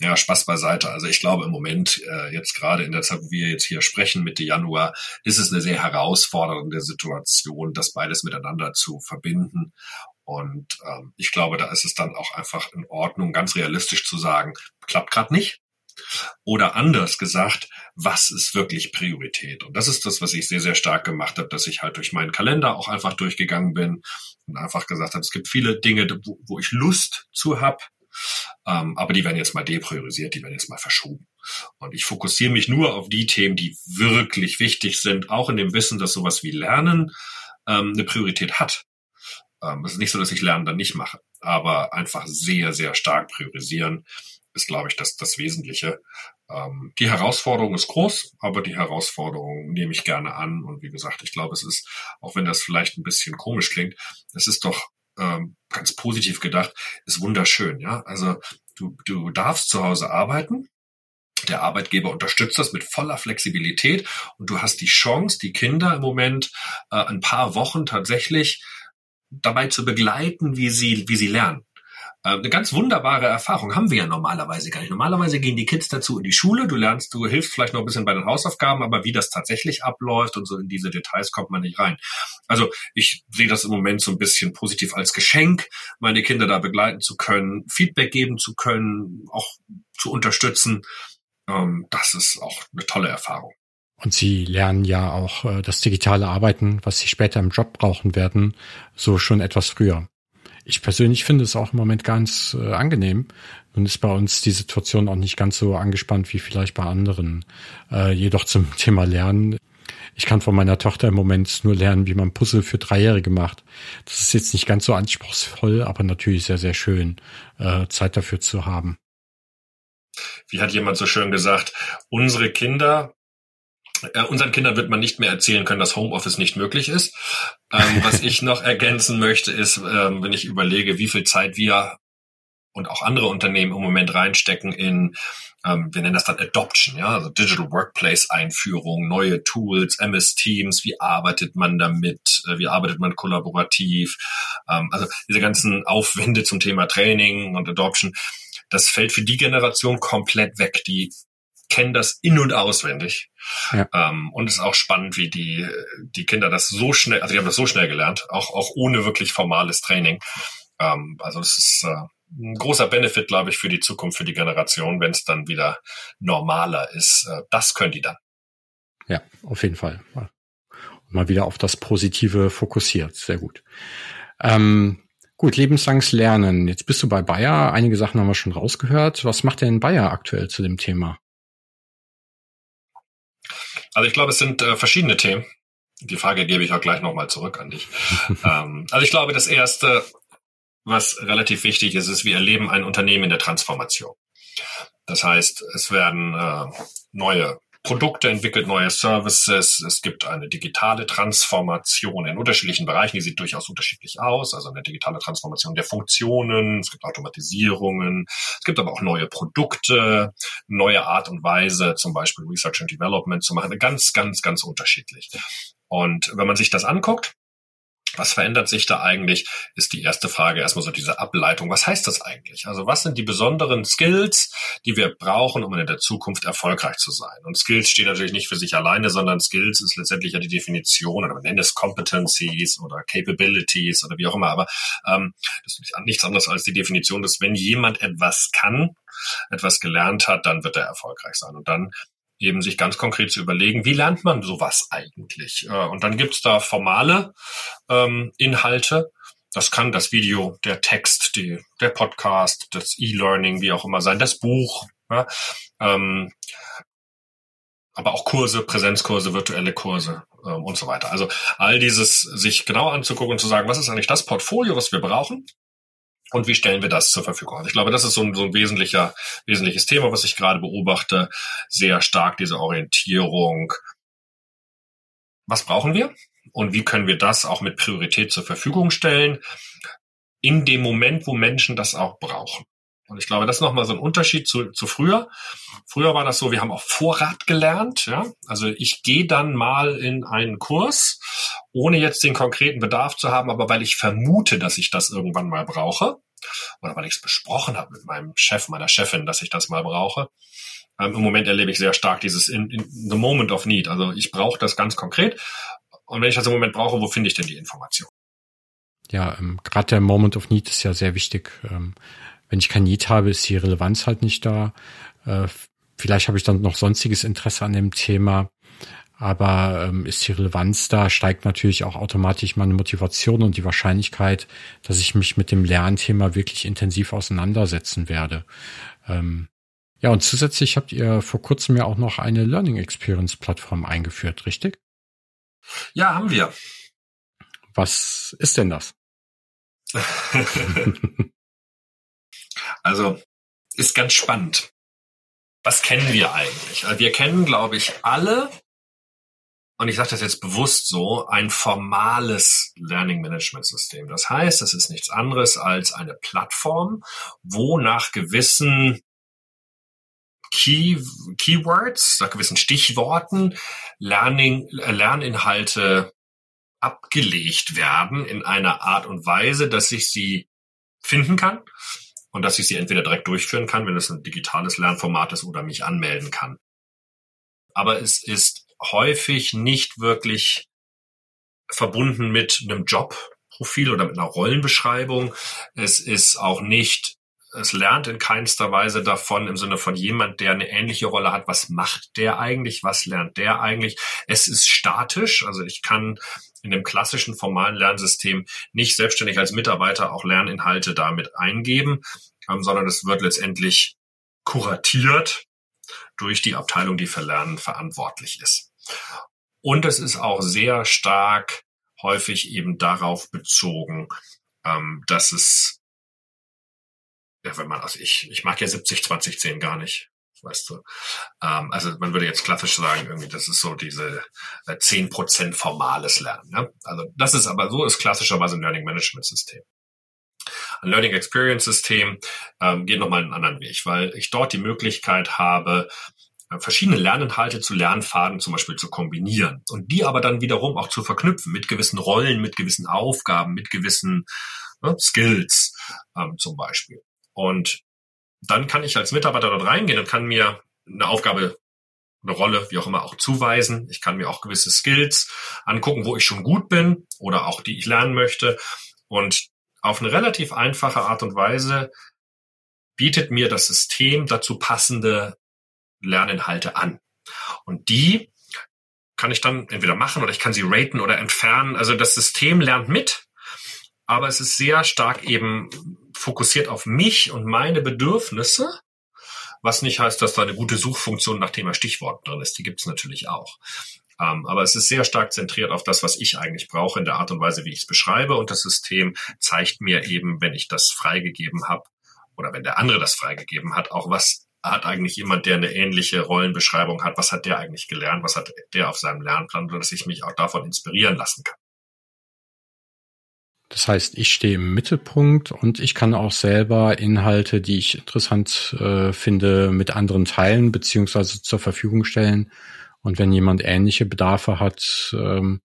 Ja, Spaß beiseite. Also ich glaube im Moment, äh, jetzt gerade in der Zeit, wo wir jetzt hier sprechen, Mitte Januar, ist es eine sehr herausfordernde Situation, das beides miteinander zu verbinden. Und ähm, ich glaube, da ist es dann auch einfach in Ordnung, ganz realistisch zu sagen, klappt gerade nicht. Oder anders gesagt, was ist wirklich Priorität? Und das ist das, was ich sehr, sehr stark gemacht habe, dass ich halt durch meinen Kalender auch einfach durchgegangen bin und einfach gesagt habe, es gibt viele Dinge, wo, wo ich Lust zu habe, ähm, aber die werden jetzt mal depriorisiert, die werden jetzt mal verschoben. Und ich fokussiere mich nur auf die Themen, die wirklich wichtig sind, auch in dem Wissen, dass sowas wie Lernen ähm, eine Priorität hat. Ähm, es ist nicht so, dass ich Lernen dann nicht mache, aber einfach sehr, sehr stark priorisieren ist, glaube ich, das, das Wesentliche. Ähm, die Herausforderung ist groß, aber die Herausforderung nehme ich gerne an. Und wie gesagt, ich glaube, es ist, auch wenn das vielleicht ein bisschen komisch klingt, es ist doch ähm, ganz positiv gedacht, ist wunderschön. Ja, also du, du darfst zu Hause arbeiten. Der Arbeitgeber unterstützt das mit voller Flexibilität und du hast die Chance, die Kinder im Moment äh, ein paar Wochen tatsächlich dabei zu begleiten, wie sie, wie sie lernen. Äh, eine ganz wunderbare Erfahrung haben wir ja normalerweise gar nicht. Normalerweise gehen die Kids dazu in die Schule, du lernst, du hilfst vielleicht noch ein bisschen bei den Hausaufgaben, aber wie das tatsächlich abläuft und so in diese Details kommt man nicht rein. Also ich sehe das im Moment so ein bisschen positiv als Geschenk, meine Kinder da begleiten zu können, Feedback geben zu können, auch zu unterstützen. Ähm, das ist auch eine tolle Erfahrung. Und sie lernen ja auch äh, das digitale Arbeiten, was sie später im Job brauchen werden, so schon etwas früher. Ich persönlich finde es auch im Moment ganz äh, angenehm. Nun ist bei uns die Situation auch nicht ganz so angespannt wie vielleicht bei anderen. Äh, jedoch zum [laughs] Thema Lernen. Ich kann von meiner Tochter im Moment nur lernen, wie man Puzzle für Dreijährige macht. Das ist jetzt nicht ganz so anspruchsvoll, aber natürlich sehr, sehr schön, äh, Zeit dafür zu haben. Wie hat jemand so schön gesagt, unsere Kinder äh, unseren Kindern wird man nicht mehr erzählen können, dass Homeoffice nicht möglich ist. Ähm, was ich noch [laughs] ergänzen möchte, ist, ähm, wenn ich überlege, wie viel Zeit wir und auch andere Unternehmen im Moment reinstecken in, ähm, wir nennen das dann Adoption, ja, also Digital Workplace Einführung, neue Tools, MS Teams, wie arbeitet man damit, äh, wie arbeitet man kollaborativ, ähm, also diese ganzen Aufwände zum Thema Training und Adoption, das fällt für die Generation komplett weg, die kennen das in- und auswendig. Ja. Ähm, und es ist auch spannend, wie die, die Kinder das so schnell, also die haben das so schnell gelernt, auch, auch ohne wirklich formales Training. Ähm, also es ist äh, ein großer Benefit, glaube ich, für die Zukunft, für die Generation, wenn es dann wieder normaler ist. Äh, das können die dann. Ja, auf jeden Fall. Mal wieder auf das Positive fokussiert. Sehr gut. Ähm, gut, lebenslanges Lernen. Jetzt bist du bei Bayer. Einige Sachen haben wir schon rausgehört. Was macht denn Bayer aktuell zu dem Thema? Also ich glaube, es sind äh, verschiedene Themen. Die Frage gebe ich auch gleich nochmal zurück an dich. [laughs] ähm, also ich glaube, das Erste, was relativ wichtig ist, ist, wir erleben ein Unternehmen in der Transformation. Das heißt, es werden äh, neue Produkte entwickelt, neue Services. Es gibt eine digitale Transformation in unterschiedlichen Bereichen. Die sieht durchaus unterschiedlich aus. Also eine digitale Transformation der Funktionen. Es gibt Automatisierungen. Es gibt aber auch neue Produkte, neue Art und Weise, zum Beispiel Research and Development zu machen. Ganz, ganz, ganz unterschiedlich. Und wenn man sich das anguckt, was verändert sich da eigentlich, ist die erste Frage erstmal so diese Ableitung. Was heißt das eigentlich? Also was sind die besonderen Skills, die wir brauchen, um in der Zukunft erfolgreich zu sein? Und Skills stehen natürlich nicht für sich alleine, sondern Skills ist letztendlich ja die Definition, oder man nennt es Competencies oder Capabilities oder wie auch immer, aber ähm, das ist nichts anderes als die Definition, dass wenn jemand etwas kann, etwas gelernt hat, dann wird er erfolgreich sein. Und dann eben sich ganz konkret zu überlegen, wie lernt man sowas eigentlich? Äh, und dann gibt's da formale ähm, Inhalte. Das kann das Video, der Text, die, der Podcast, das E-Learning, wie auch immer sein, das Buch. Ja? Ähm, aber auch Kurse, Präsenzkurse, virtuelle Kurse ähm, und so weiter. Also all dieses sich genau anzugucken und zu sagen, was ist eigentlich das Portfolio, was wir brauchen? Und wie stellen wir das zur Verfügung? Also ich glaube, das ist so ein, so ein wesentlicher, wesentliches Thema, was ich gerade beobachte, sehr stark diese Orientierung. Was brauchen wir? Und wie können wir das auch mit Priorität zur Verfügung stellen? In dem Moment, wo Menschen das auch brauchen. Und ich glaube, das ist nochmal so ein Unterschied zu, zu früher. Früher war das so, wir haben auf Vorrat gelernt. Ja? Also ich gehe dann mal in einen Kurs, ohne jetzt den konkreten Bedarf zu haben, aber weil ich vermute, dass ich das irgendwann mal brauche oder weil ich es besprochen habe mit meinem Chef, meiner Chefin, dass ich das mal brauche. Ähm, Im Moment erlebe ich sehr stark dieses in, in the moment of need. Also ich brauche das ganz konkret. Und wenn ich das im Moment brauche, wo finde ich denn die Information? Ja, ähm, gerade der Moment of Need ist ja sehr wichtig. Ähm, wenn ich kein Need habe, ist die Relevanz halt nicht da. Äh, vielleicht habe ich dann noch sonstiges Interesse an dem Thema, aber ähm, ist die Relevanz da, steigt natürlich auch automatisch meine Motivation und die Wahrscheinlichkeit, dass ich mich mit dem Lernthema wirklich intensiv auseinandersetzen werde. Ähm, ja, und zusätzlich habt ihr vor kurzem ja auch noch eine Learning Experience Plattform eingeführt, richtig? Ja, haben wir. Was ist denn das? [laughs] Also ist ganz spannend. Was kennen wir eigentlich? Also wir kennen, glaube ich, alle, und ich sage das jetzt bewusst so, ein formales Learning Management System. Das heißt, es ist nichts anderes als eine Plattform, wo nach gewissen Key, Keywords, nach gewissen Stichworten Learning, äh, Lerninhalte abgelegt werden in einer Art und Weise, dass ich sie finden kann und dass ich sie entweder direkt durchführen kann, wenn es ein digitales Lernformat ist, oder mich anmelden kann. Aber es ist häufig nicht wirklich verbunden mit einem Jobprofil oder mit einer Rollenbeschreibung. Es ist auch nicht, es lernt in keinster Weise davon im Sinne von jemand, der eine ähnliche Rolle hat. Was macht der eigentlich? Was lernt der eigentlich? Es ist statisch. Also ich kann in dem klassischen formalen Lernsystem nicht selbstständig als Mitarbeiter auch Lerninhalte damit eingeben, ähm, sondern es wird letztendlich kuratiert durch die Abteilung, die für Lernen verantwortlich ist. Und es ist auch sehr stark häufig eben darauf bezogen, ähm, dass es, ja, wenn man, also ich, ich mag ja 70, 20, 10 gar nicht weißt du. Ähm, also man würde jetzt klassisch sagen, irgendwie, das ist so diese äh, zehn Prozent formales Lernen. Ne? Also das ist aber so ist klassischerweise ein Learning Management System. Ein Learning Experience System ähm, geht nochmal einen anderen Weg, weil ich dort die Möglichkeit habe, äh, verschiedene Lerninhalte zu Lernfaden zum Beispiel zu kombinieren und die aber dann wiederum auch zu verknüpfen mit gewissen Rollen, mit gewissen Aufgaben, mit gewissen ne, Skills ähm, zum Beispiel. Und dann kann ich als Mitarbeiter dort reingehen und kann mir eine Aufgabe, eine Rolle, wie auch immer, auch zuweisen. Ich kann mir auch gewisse Skills angucken, wo ich schon gut bin oder auch die ich lernen möchte. Und auf eine relativ einfache Art und Weise bietet mir das System dazu passende Lerninhalte an. Und die kann ich dann entweder machen oder ich kann sie raten oder entfernen. Also das System lernt mit, aber es ist sehr stark eben fokussiert auf mich und meine Bedürfnisse, was nicht heißt, dass da eine gute Suchfunktion nach Thema Stichwort drin ist. Die gibt es natürlich auch. Ähm, aber es ist sehr stark zentriert auf das, was ich eigentlich brauche in der Art und Weise, wie ich es beschreibe. Und das System zeigt mir eben, wenn ich das freigegeben habe, oder wenn der andere das freigegeben hat, auch was hat eigentlich jemand, der eine ähnliche Rollenbeschreibung hat, was hat der eigentlich gelernt, was hat der auf seinem Lernplan, sodass ich mich auch davon inspirieren lassen kann. Das heißt, ich stehe im Mittelpunkt und ich kann auch selber Inhalte, die ich interessant äh, finde, mit anderen teilen beziehungsweise zur Verfügung stellen. Und wenn jemand ähnliche Bedarfe hat ähm,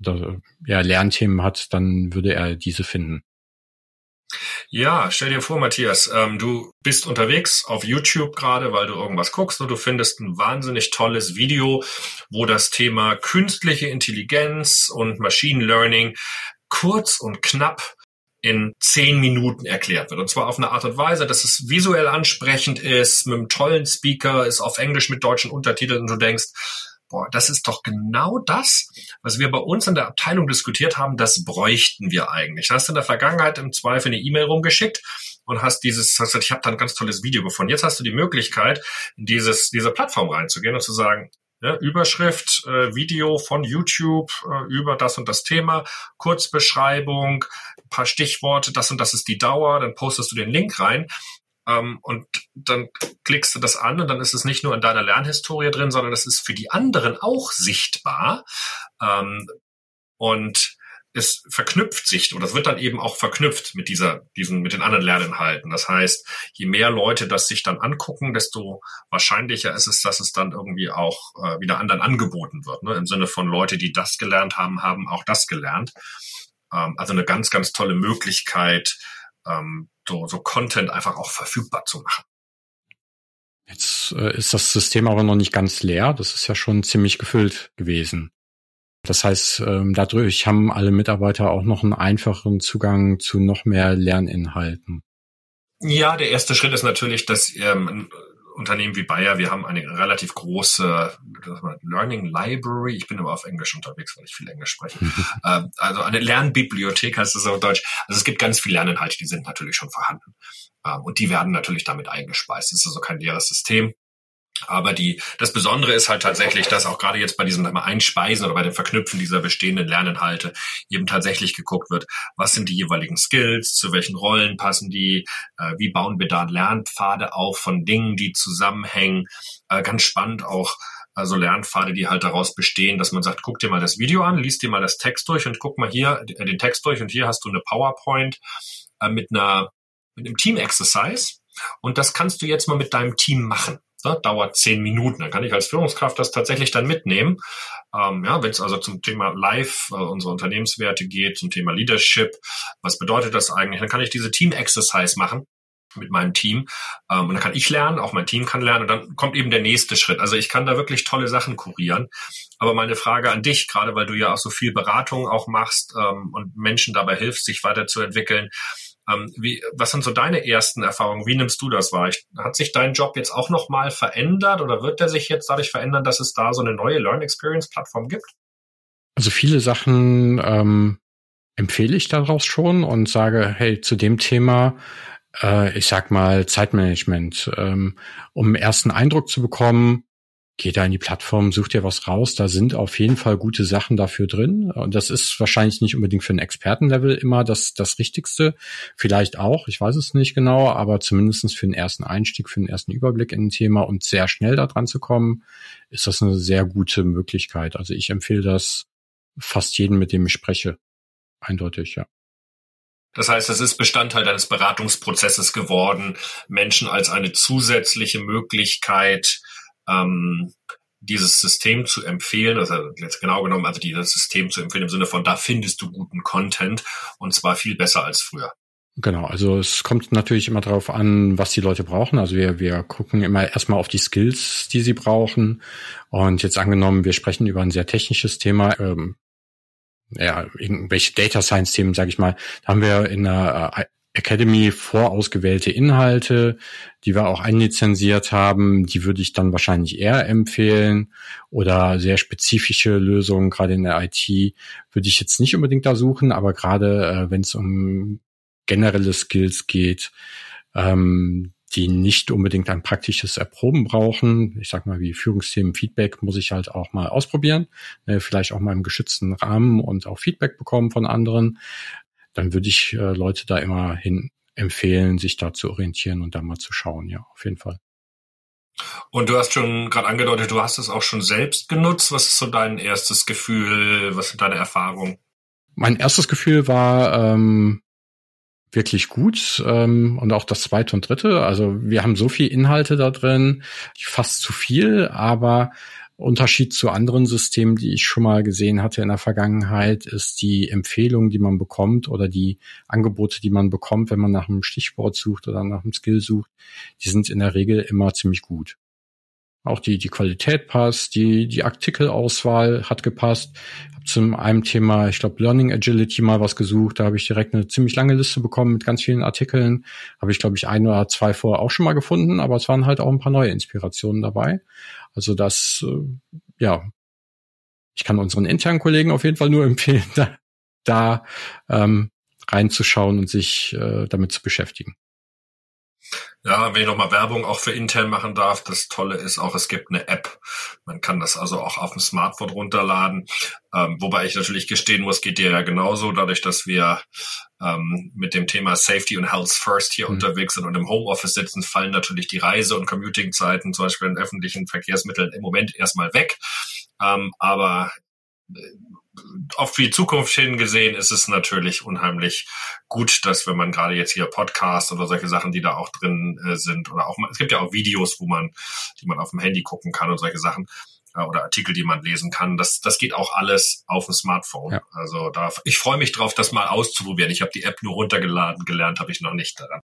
oder ja, Lernthemen hat, dann würde er diese finden. Ja, stell dir vor, Matthias, ähm, du bist unterwegs auf YouTube gerade, weil du irgendwas guckst und du findest ein wahnsinnig tolles Video, wo das Thema künstliche Intelligenz und Machine Learning kurz und knapp in zehn Minuten erklärt wird. Und zwar auf eine Art und Weise, dass es visuell ansprechend ist, mit einem tollen Speaker, ist auf Englisch mit deutschen Untertiteln und du denkst, boah, das ist doch genau das, was wir bei uns in der Abteilung diskutiert haben, das bräuchten wir eigentlich. Du hast in der Vergangenheit im Zweifel eine E-Mail rumgeschickt und hast dieses, hast gesagt, ich habe da ein ganz tolles Video gefunden. Jetzt hast du die Möglichkeit, in dieses, diese Plattform reinzugehen und zu sagen, ja, Überschrift, äh, Video von YouTube äh, über das und das Thema, Kurzbeschreibung, paar Stichworte, das und das ist die Dauer, dann postest du den Link rein ähm, und dann klickst du das an und dann ist es nicht nur in deiner Lernhistorie drin, sondern es ist für die anderen auch sichtbar. Ähm, und es verknüpft sich oder es wird dann eben auch verknüpft mit dieser, diesen, mit den anderen Lerninhalten. Das heißt, je mehr Leute das sich dann angucken, desto wahrscheinlicher ist es, dass es dann irgendwie auch äh, wieder anderen angeboten wird. Ne? Im Sinne von Leute, die das gelernt haben, haben auch das gelernt. Ähm, also eine ganz, ganz tolle Möglichkeit, ähm, so, so Content einfach auch verfügbar zu machen. Jetzt äh, ist das System aber noch nicht ganz leer. Das ist ja schon ziemlich gefüllt gewesen. Das heißt, ähm, dadurch haben alle Mitarbeiter auch noch einen einfacheren Zugang zu noch mehr Lerninhalten. Ja, der erste Schritt ist natürlich, dass ähm, Unternehmen wie Bayer, wir haben eine relativ große Learning Library. Ich bin immer auf Englisch unterwegs, weil ich viel Englisch spreche. [laughs] ähm, also eine Lernbibliothek heißt es auf Deutsch. Also es gibt ganz viele Lerninhalte, die sind natürlich schon vorhanden. Ähm, und die werden natürlich damit eingespeist. Es ist also kein leeres System. Aber die, das Besondere ist halt tatsächlich, dass auch gerade jetzt bei diesem mal Einspeisen oder bei dem Verknüpfen dieser bestehenden Lerninhalte eben tatsächlich geguckt wird, was sind die jeweiligen Skills, zu welchen Rollen passen die, äh, wie bauen wir da Lernpfade auf von Dingen, die zusammenhängen. Äh, ganz spannend auch, also Lernpfade, die halt daraus bestehen, dass man sagt, guck dir mal das Video an, liest dir mal das Text durch und guck mal hier äh, den Text durch und hier hast du eine PowerPoint äh, mit einer mit einem Team Exercise und das kannst du jetzt mal mit deinem Team machen ne, dauert zehn Minuten. Dann kann ich als Führungskraft das tatsächlich dann mitnehmen. Ähm, ja, wenn es also zum Thema Live, äh, unsere Unternehmenswerte geht, zum Thema Leadership, was bedeutet das eigentlich? Dann kann ich diese Team-Exercise machen mit meinem Team. Ähm, und dann kann ich lernen, auch mein Team kann lernen und dann kommt eben der nächste Schritt. Also ich kann da wirklich tolle Sachen kurieren. Aber meine Frage an dich, gerade weil du ja auch so viel Beratung auch machst ähm, und Menschen dabei hilfst, sich weiterzuentwickeln, ähm, wie, was sind so deine ersten Erfahrungen? Wie nimmst du das wahr? Hat sich dein Job jetzt auch nochmal verändert oder wird der sich jetzt dadurch verändern, dass es da so eine neue Learn Experience Plattform gibt? Also viele Sachen ähm, empfehle ich daraus schon und sage, hey, zu dem Thema, äh, ich sag mal Zeitmanagement, ähm, um einen ersten Eindruck zu bekommen, geh da in die Plattform, such dir was raus. Da sind auf jeden Fall gute Sachen dafür drin. Und das ist wahrscheinlich nicht unbedingt für ein Expertenlevel immer das, das Richtigste. Vielleicht auch, ich weiß es nicht genau, aber zumindestens für den ersten Einstieg, für den ersten Überblick in ein Thema und sehr schnell da dran zu kommen, ist das eine sehr gute Möglichkeit. Also ich empfehle das fast jeden, mit dem ich spreche. Eindeutig, ja. Das heißt, es ist Bestandteil deines Beratungsprozesses geworden, Menschen als eine zusätzliche Möglichkeit ähm, dieses System zu empfehlen, also jetzt genau genommen, also dieses System zu empfehlen im Sinne von, da findest du guten Content und zwar viel besser als früher. Genau, also es kommt natürlich immer darauf an, was die Leute brauchen. Also wir, wir gucken immer erstmal auf die Skills, die sie brauchen. Und jetzt angenommen, wir sprechen über ein sehr technisches Thema, ähm, ja, irgendwelche Data Science Themen, sage ich mal, da haben wir in der äh, Academy vorausgewählte Inhalte, die wir auch einlizenziert haben, die würde ich dann wahrscheinlich eher empfehlen. Oder sehr spezifische Lösungen, gerade in der IT, würde ich jetzt nicht unbedingt da suchen, aber gerade äh, wenn es um generelle Skills geht, ähm, die nicht unbedingt ein praktisches Erproben brauchen. Ich sag mal, wie Führungsthemen, Feedback muss ich halt auch mal ausprobieren, äh, vielleicht auch mal im geschützten Rahmen und auch Feedback bekommen von anderen dann würde ich äh, Leute da immer hin empfehlen, sich da zu orientieren und da mal zu schauen, ja, auf jeden Fall. Und du hast schon gerade angedeutet, du hast es auch schon selbst genutzt. Was ist so dein erstes Gefühl? Was sind deine Erfahrungen? Mein erstes Gefühl war ähm, wirklich gut ähm, und auch das zweite und dritte. Also wir haben so viel Inhalte da drin, fast zu viel, aber Unterschied zu anderen Systemen, die ich schon mal gesehen hatte in der Vergangenheit, ist die Empfehlung, die man bekommt oder die Angebote, die man bekommt, wenn man nach einem Stichwort sucht oder nach einem Skill sucht, die sind in der Regel immer ziemlich gut. Auch die, die Qualität passt, die, die Artikelauswahl hat gepasst. Hab zu einem Thema, ich glaube, Learning Agility mal was gesucht. Da habe ich direkt eine ziemlich lange Liste bekommen mit ganz vielen Artikeln. Habe ich, glaube ich, ein oder zwei vorher auch schon mal gefunden, aber es waren halt auch ein paar neue Inspirationen dabei. Also das, äh, ja, ich kann unseren internen Kollegen auf jeden Fall nur [laughs] empfehlen, da, da ähm, reinzuschauen und sich äh, damit zu beschäftigen. Ja, wenn ich nochmal Werbung auch für intern machen darf, das Tolle ist auch, es gibt eine App. Man kann das also auch auf dem Smartphone runterladen. Ähm, wobei ich natürlich gestehen muss, geht dir ja genauso, dadurch, dass wir ähm, mit dem Thema Safety und Health First hier mhm. unterwegs sind und im Homeoffice sitzen, fallen natürlich die Reise- und Commuting-Zeiten, zum Beispiel in öffentlichen Verkehrsmitteln, im Moment erstmal weg. Ähm, aber äh, auf die Zukunft hingesehen ist es natürlich unheimlich gut, dass wenn man gerade jetzt hier Podcast oder solche Sachen, die da auch drin äh, sind, oder auch es gibt ja auch Videos, wo man, die man auf dem Handy gucken kann und solche Sachen äh, oder Artikel, die man lesen kann. Das, das geht auch alles auf dem Smartphone. Ja. Also da, ich freue mich drauf, das mal auszuprobieren. Ich habe die App nur runtergeladen, gelernt habe ich noch nicht daran.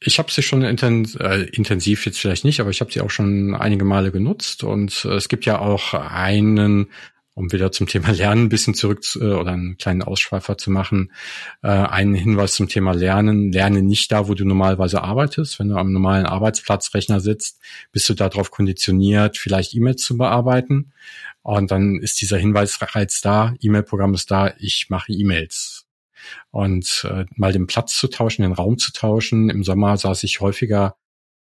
Ich habe sie schon intens äh, intensiv jetzt vielleicht nicht, aber ich habe sie auch schon einige Male genutzt und äh, es gibt ja auch einen um wieder zum Thema Lernen ein bisschen zurück zu, äh, oder einen kleinen Ausschweifer zu machen, äh, einen Hinweis zum Thema Lernen. Lerne nicht da, wo du normalerweise arbeitest. Wenn du am normalen Arbeitsplatzrechner sitzt, bist du darauf konditioniert, vielleicht E-Mails zu bearbeiten. Und dann ist dieser Hinweisreiz da, E-Mail-Programm ist da, ich mache E-Mails. Und äh, mal den Platz zu tauschen, den Raum zu tauschen. Im Sommer saß ich häufiger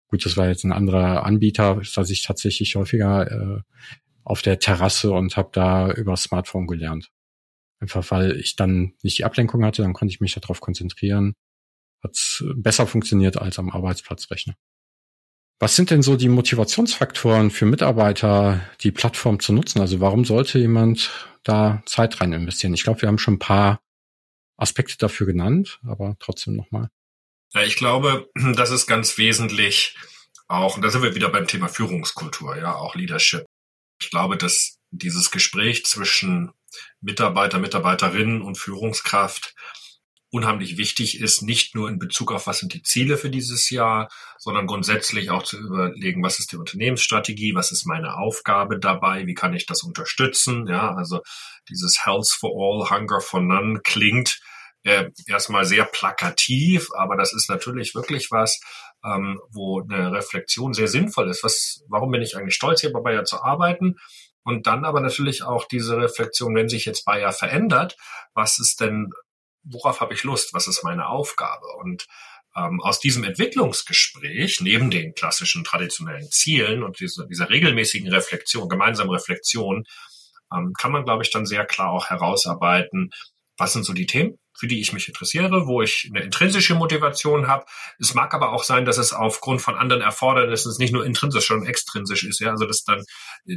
Gut, das war jetzt ein anderer Anbieter, saß ich tatsächlich häufiger äh, auf der Terrasse und habe da über Smartphone gelernt. Einfach weil ich dann nicht die Ablenkung hatte, dann konnte ich mich darauf konzentrieren. Hat besser funktioniert als am Arbeitsplatzrechner. Was sind denn so die Motivationsfaktoren für Mitarbeiter, die Plattform zu nutzen? Also warum sollte jemand da Zeit rein investieren? Ich glaube, wir haben schon ein paar Aspekte dafür genannt, aber trotzdem nochmal. Ja, ich glaube, das ist ganz wesentlich auch, und da sind wir wieder beim Thema Führungskultur, ja, auch Leadership. Ich glaube, dass dieses Gespräch zwischen Mitarbeiter, Mitarbeiterinnen und Führungskraft unheimlich wichtig ist, nicht nur in Bezug auf, was sind die Ziele für dieses Jahr, sondern grundsätzlich auch zu überlegen, was ist die Unternehmensstrategie, was ist meine Aufgabe dabei, wie kann ich das unterstützen. Ja, also dieses Health for All, Hunger for None klingt äh, erstmal sehr plakativ, aber das ist natürlich wirklich was, ähm, wo eine Reflexion sehr sinnvoll ist. Was, warum bin ich eigentlich stolz, hier bei Bayer zu arbeiten? Und dann aber natürlich auch diese Reflexion, wenn sich jetzt Bayer verändert, was ist denn, worauf habe ich Lust? Was ist meine Aufgabe? Und ähm, aus diesem Entwicklungsgespräch, neben den klassischen traditionellen Zielen und dieser, dieser regelmäßigen Reflexion, gemeinsamen Reflexion, ähm, kann man, glaube ich, dann sehr klar auch herausarbeiten, was sind so die Themen, für die ich mich interessiere, wo ich eine intrinsische Motivation habe. Es mag aber auch sein, dass es aufgrund von anderen Erfordernissen nicht nur intrinsisch, sondern extrinsisch ist. Ja, also das dann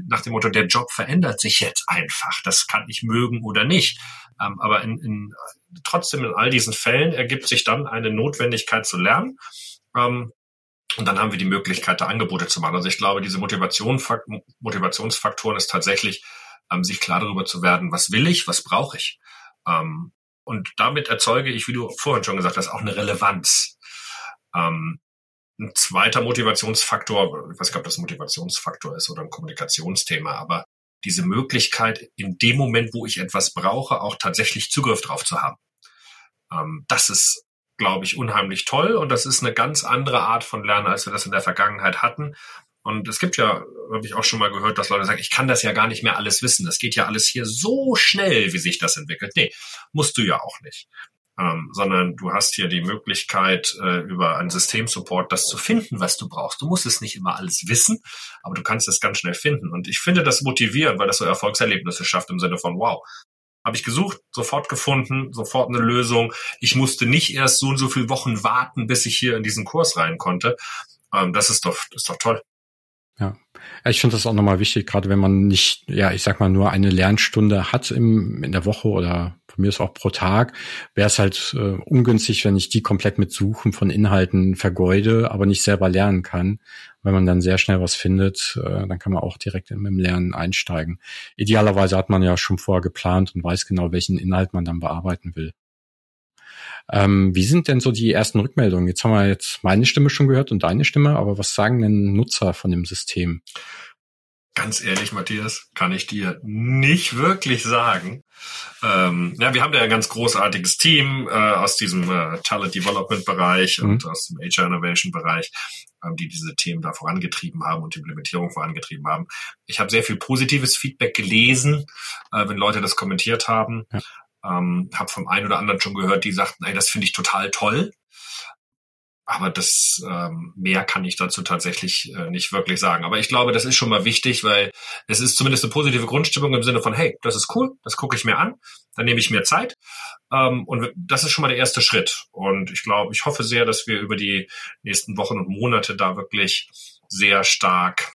nach dem Motto, der Job verändert sich jetzt einfach. Das kann ich mögen oder nicht. Ähm, aber in, in, trotzdem in all diesen Fällen ergibt sich dann eine Notwendigkeit zu lernen. Ähm, und dann haben wir die Möglichkeit, da Angebote zu machen. Also ich glaube, diese Motivation, Motivationsfaktoren ist tatsächlich, ähm, sich klar darüber zu werden, was will ich, was brauche ich. Ähm, und damit erzeuge ich, wie du vorhin schon gesagt hast, auch eine Relevanz. Ähm, ein zweiter Motivationsfaktor, ich weiß nicht, ob das ein Motivationsfaktor ist oder ein Kommunikationsthema, aber diese Möglichkeit, in dem Moment, wo ich etwas brauche, auch tatsächlich Zugriff drauf zu haben. Ähm, das ist, glaube ich, unheimlich toll und das ist eine ganz andere Art von Lernen, als wir das in der Vergangenheit hatten. Und es gibt ja, habe ich auch schon mal gehört, dass Leute sagen, ich kann das ja gar nicht mehr alles wissen. Das geht ja alles hier so schnell, wie sich das entwickelt. Nee, musst du ja auch nicht. Ähm, sondern du hast hier die Möglichkeit, äh, über einen Systemsupport das zu finden, was du brauchst. Du musst es nicht immer alles wissen, aber du kannst es ganz schnell finden. Und ich finde das motivierend, weil das so Erfolgserlebnisse schafft im Sinne von, wow, Habe ich gesucht, sofort gefunden, sofort eine Lösung. Ich musste nicht erst so und so viele Wochen warten, bis ich hier in diesen Kurs rein konnte. Ähm, das ist doch, das ist doch toll. Ja, ich finde das auch nochmal wichtig, gerade wenn man nicht, ja, ich sag mal, nur eine Lernstunde hat im, in der Woche oder von mir ist auch pro Tag, wäre es halt äh, ungünstig, wenn ich die komplett mit Suchen von Inhalten vergeude, aber nicht selber lernen kann. Wenn man dann sehr schnell was findet, äh, dann kann man auch direkt im Lernen einsteigen. Idealerweise hat man ja schon vorher geplant und weiß genau, welchen Inhalt man dann bearbeiten will. Ähm, wie sind denn so die ersten Rückmeldungen? Jetzt haben wir jetzt meine Stimme schon gehört und deine Stimme, aber was sagen denn Nutzer von dem System? Ganz ehrlich, Matthias, kann ich dir nicht wirklich sagen. Ähm, ja, wir haben da ein ganz großartiges Team äh, aus diesem äh, Talent Development Bereich mhm. und aus dem HR Innovation Bereich, ähm, die diese Themen da vorangetrieben haben und die Implementierung vorangetrieben haben. Ich habe sehr viel positives Feedback gelesen, äh, wenn Leute das kommentiert haben. Ja. Ähm, habe vom einen oder anderen schon gehört, die sagten, ey, das finde ich total toll. Aber das ähm, mehr kann ich dazu tatsächlich äh, nicht wirklich sagen. Aber ich glaube, das ist schon mal wichtig, weil es ist zumindest eine positive Grundstimmung im Sinne von, hey, das ist cool, das gucke ich mir an, dann nehme ich mir Zeit. Ähm, und das ist schon mal der erste Schritt. Und ich glaube, ich hoffe sehr, dass wir über die nächsten Wochen und Monate da wirklich sehr stark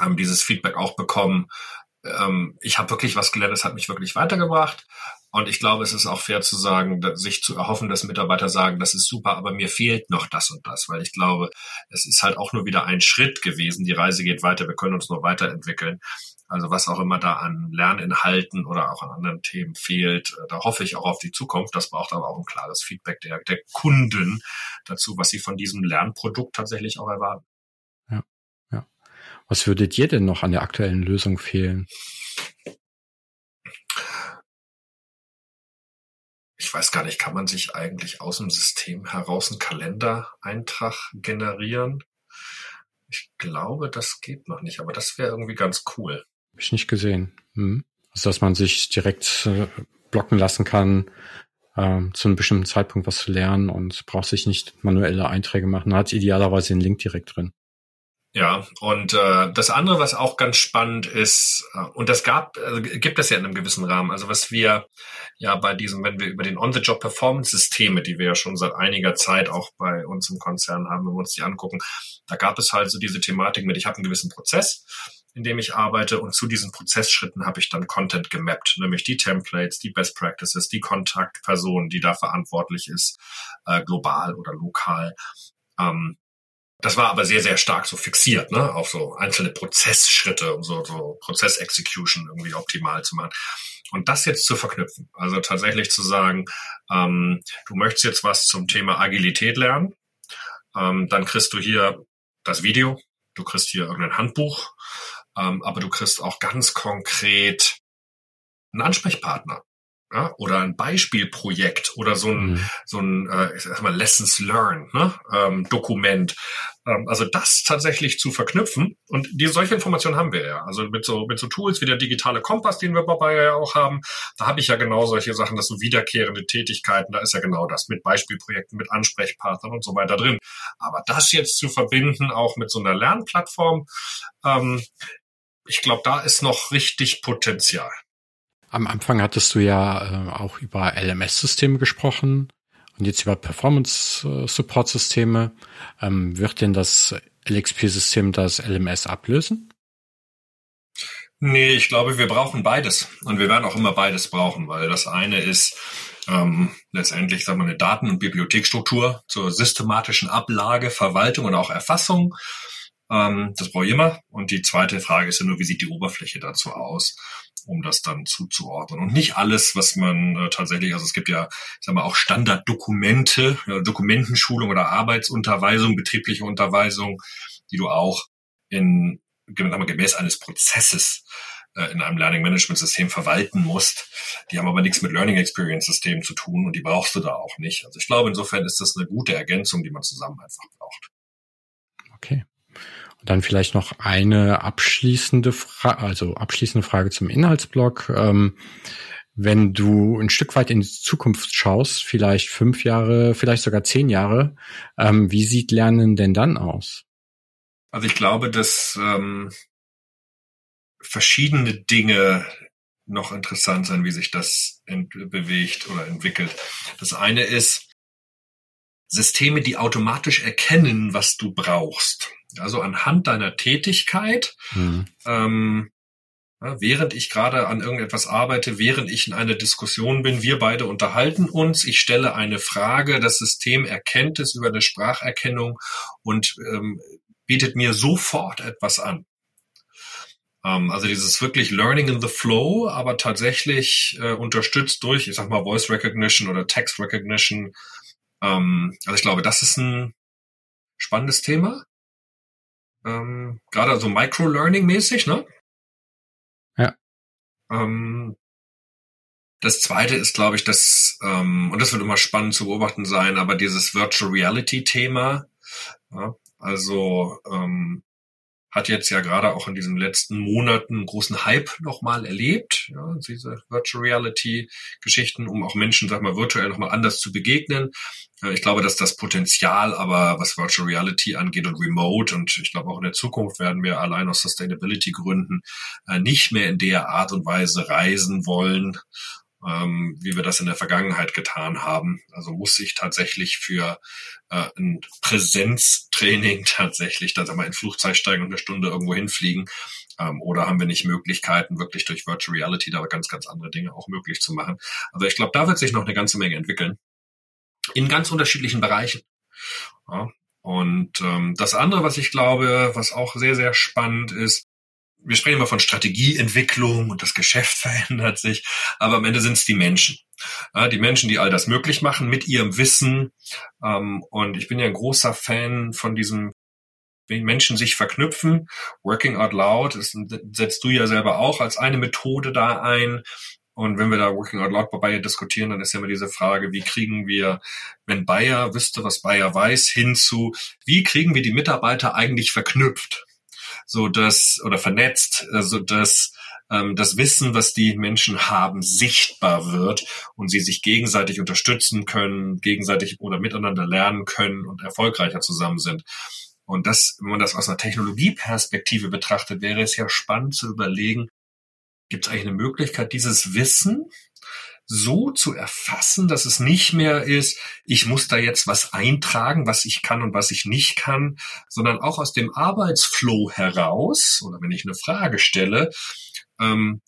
ähm, dieses Feedback auch bekommen. Ähm, ich habe wirklich was gelernt, es hat mich wirklich weitergebracht. Und ich glaube, es ist auch fair zu sagen, sich zu erhoffen, dass Mitarbeiter sagen, das ist super, aber mir fehlt noch das und das, weil ich glaube, es ist halt auch nur wieder ein Schritt gewesen. Die Reise geht weiter, wir können uns nur weiterentwickeln. Also was auch immer da an Lerninhalten oder auch an anderen Themen fehlt, äh, da hoffe ich auch auf die Zukunft. Das braucht aber auch ein klares Feedback der, der Kunden dazu, was sie von diesem Lernprodukt tatsächlich auch erwarten. Ja, ja. Was würde dir denn noch an der aktuellen Lösung fehlen? Ich weiß gar nicht, kann man sich eigentlich aus dem System heraus einen Kalendereintrag generieren? Ich glaube, das geht noch nicht, aber das wäre irgendwie ganz cool. Hab ich nicht gesehen. Hm. Also, dass man sich direkt äh, blocken lassen kann, ähm, zu einem bestimmten Zeitpunkt was zu lernen und braucht sich nicht manuelle Einträge machen. hat idealerweise den Link direkt drin. Ja, und äh, das andere, was auch ganz spannend ist, äh, und das gab, äh, gibt es ja in einem gewissen Rahmen, also was wir ja bei diesem, wenn wir über den On-the-Job-Performance-Systeme, die wir ja schon seit einiger Zeit auch bei uns im Konzern haben, wenn wir uns die angucken, da gab es halt so diese Thematik mit, ich habe einen gewissen Prozess, in dem ich arbeite und zu diesen Prozessschritten habe ich dann Content gemappt, nämlich die Templates, die Best Practices, die Kontaktperson, die da verantwortlich ist, äh, global oder lokal. Ähm, das war aber sehr, sehr stark so fixiert, ne, auf so einzelne Prozessschritte, um so, so Prozess-Execution irgendwie optimal zu machen. Und das jetzt zu verknüpfen, also tatsächlich zu sagen, ähm, du möchtest jetzt was zum Thema Agilität lernen, ähm, dann kriegst du hier das Video, du kriegst hier irgendein Handbuch, ähm, aber du kriegst auch ganz konkret einen Ansprechpartner ja, oder ein Beispielprojekt oder so ein, mhm. so ein äh, ich sag mal, Lessons Learned ne, ähm, Dokument. Ähm, also das tatsächlich zu verknüpfen und die solche Informationen haben wir ja. Also mit so mit so Tools wie der digitale Kompass, den wir dabei ja auch haben, da habe ich ja genau solche Sachen, das so wiederkehrende Tätigkeiten, da ist ja genau das mit Beispielprojekten, mit Ansprechpartnern und so weiter drin. Aber das jetzt zu verbinden auch mit so einer Lernplattform, ähm, ich glaube, da ist noch richtig Potenzial. Am Anfang hattest du ja äh, auch über LMS-Systeme gesprochen und jetzt über Performance-Support-Systeme. Ähm, wird denn das LXP-System das LMS ablösen? Nee, ich glaube, wir brauchen beides. Und wir werden auch immer beides brauchen, weil das eine ist ähm, letztendlich sagen wir, eine Daten- und Bibliothekstruktur zur systematischen Ablage, Verwaltung und auch Erfassung. Ähm, das brauche ich immer. Und die zweite Frage ist ja nur, wie sieht die Oberfläche dazu aus? Um das dann zuzuordnen. Und nicht alles, was man äh, tatsächlich, also es gibt ja, ich sag mal, auch Standarddokumente, äh, Dokumentenschulung oder Arbeitsunterweisung, betriebliche Unterweisung, die du auch in gemäß eines Prozesses äh, in einem Learning Management System verwalten musst. Die haben aber nichts mit Learning Experience Systemen zu tun und die brauchst du da auch nicht. Also ich glaube, insofern ist das eine gute Ergänzung, die man zusammen einfach braucht. Okay. Dann vielleicht noch eine abschließende Frage, also abschließende Frage zum Inhaltsblock. Ähm, wenn du ein Stück weit in die Zukunft schaust, vielleicht fünf Jahre, vielleicht sogar zehn Jahre, ähm, wie sieht Lernen denn dann aus? Also ich glaube, dass ähm, verschiedene Dinge noch interessant sein, wie sich das bewegt oder entwickelt. Das eine ist Systeme, die automatisch erkennen, was du brauchst. Also anhand deiner Tätigkeit, mhm. ähm, ja, während ich gerade an irgendetwas arbeite, während ich in einer Diskussion bin, wir beide unterhalten uns, ich stelle eine Frage, das System erkennt es über eine Spracherkennung und ähm, bietet mir sofort etwas an. Ähm, also dieses wirklich Learning in the Flow, aber tatsächlich äh, unterstützt durch, ich sag mal, Voice Recognition oder Text Recognition. Ähm, also ich glaube, das ist ein spannendes Thema. Ähm, gerade so Micro-Learning-mäßig, ne? Ja. Ähm, das zweite ist, glaube ich, das, ähm, und das wird immer spannend zu beobachten sein, aber dieses Virtual Reality-Thema, ja, also ähm, hat jetzt ja gerade auch in diesen letzten Monaten einen großen Hype nochmal erlebt, ja, diese Virtual Reality Geschichten, um auch Menschen, sag mal, virtuell nochmal anders zu begegnen. Ich glaube, dass das Potenzial aber, was Virtual Reality angeht und Remote und ich glaube auch in der Zukunft werden wir allein aus Sustainability Gründen äh, nicht mehr in der Art und Weise reisen wollen ähm, wie wir das in der Vergangenheit getan haben. Also muss ich tatsächlich für äh, ein Präsenztraining [laughs] tatsächlich, da sagen wir in Flugzeug steigen und eine Stunde irgendwo hinfliegen. Ähm, oder haben wir nicht Möglichkeiten, wirklich durch Virtual Reality da ganz, ganz andere Dinge auch möglich zu machen. Also ich glaube, da wird sich noch eine ganze Menge entwickeln. In ganz unterschiedlichen Bereichen. Ja. Und ähm, das andere, was ich glaube, was auch sehr, sehr spannend ist, wir sprechen immer von Strategieentwicklung und das Geschäft [laughs] verändert sich, aber am Ende sind es die Menschen. Die Menschen, die all das möglich machen mit ihrem Wissen. Ähm, und ich bin ja ein großer Fan von diesem wenn Menschen sich verknüpfen, Working Out Loud, das setzt du ja selber auch als eine Methode da ein. Und wenn wir da Working Out Loud bei diskutieren, dann ist ja immer diese Frage, wie kriegen wir, wenn Bayer wüsste, was Bayer weiß, hinzu, wie kriegen wir die Mitarbeiter eigentlich verknüpft? So dass oder vernetzt, so also dass ähm, das Wissen, was die Menschen haben, sichtbar wird und sie sich gegenseitig unterstützen können, gegenseitig oder miteinander lernen können und erfolgreicher zusammen sind. Und das, wenn man das aus einer Technologieperspektive betrachtet, wäre es ja spannend zu überlegen, gibt es eigentlich eine Möglichkeit, dieses Wissen so zu erfassen, dass es nicht mehr ist, ich muss da jetzt was eintragen, was ich kann und was ich nicht kann, sondern auch aus dem Arbeitsflow heraus, oder wenn ich eine Frage stelle, ähm,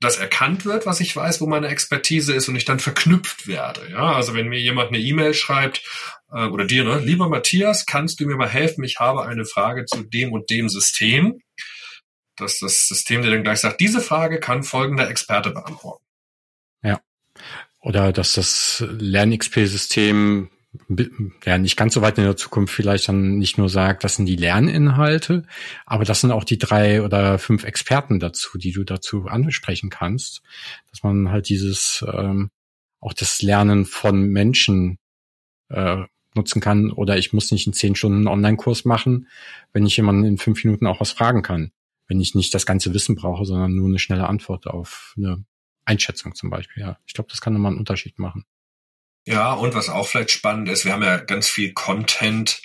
dass erkannt wird, was ich weiß, wo meine Expertise ist und ich dann verknüpft werde. Ja, also wenn mir jemand eine E-Mail schreibt äh, oder dir, ne, lieber Matthias, kannst du mir mal helfen? Ich habe eine Frage zu dem und dem System, dass das System dir dann gleich sagt, diese Frage kann folgender Experte beantworten. Oder dass das Lern-XP-System ja nicht ganz so weit in der Zukunft vielleicht dann nicht nur sagt, das sind die Lerninhalte, aber das sind auch die drei oder fünf Experten dazu, die du dazu ansprechen kannst, dass man halt dieses ähm, auch das Lernen von Menschen äh, nutzen kann. Oder ich muss nicht in zehn Stunden Online-Kurs machen, wenn ich jemanden in fünf Minuten auch was fragen kann, wenn ich nicht das ganze Wissen brauche, sondern nur eine schnelle Antwort auf eine Einschätzung zum Beispiel. Ja, ich glaube, das kann nochmal einen Unterschied machen. Ja, und was auch vielleicht spannend ist, wir haben ja ganz viel Content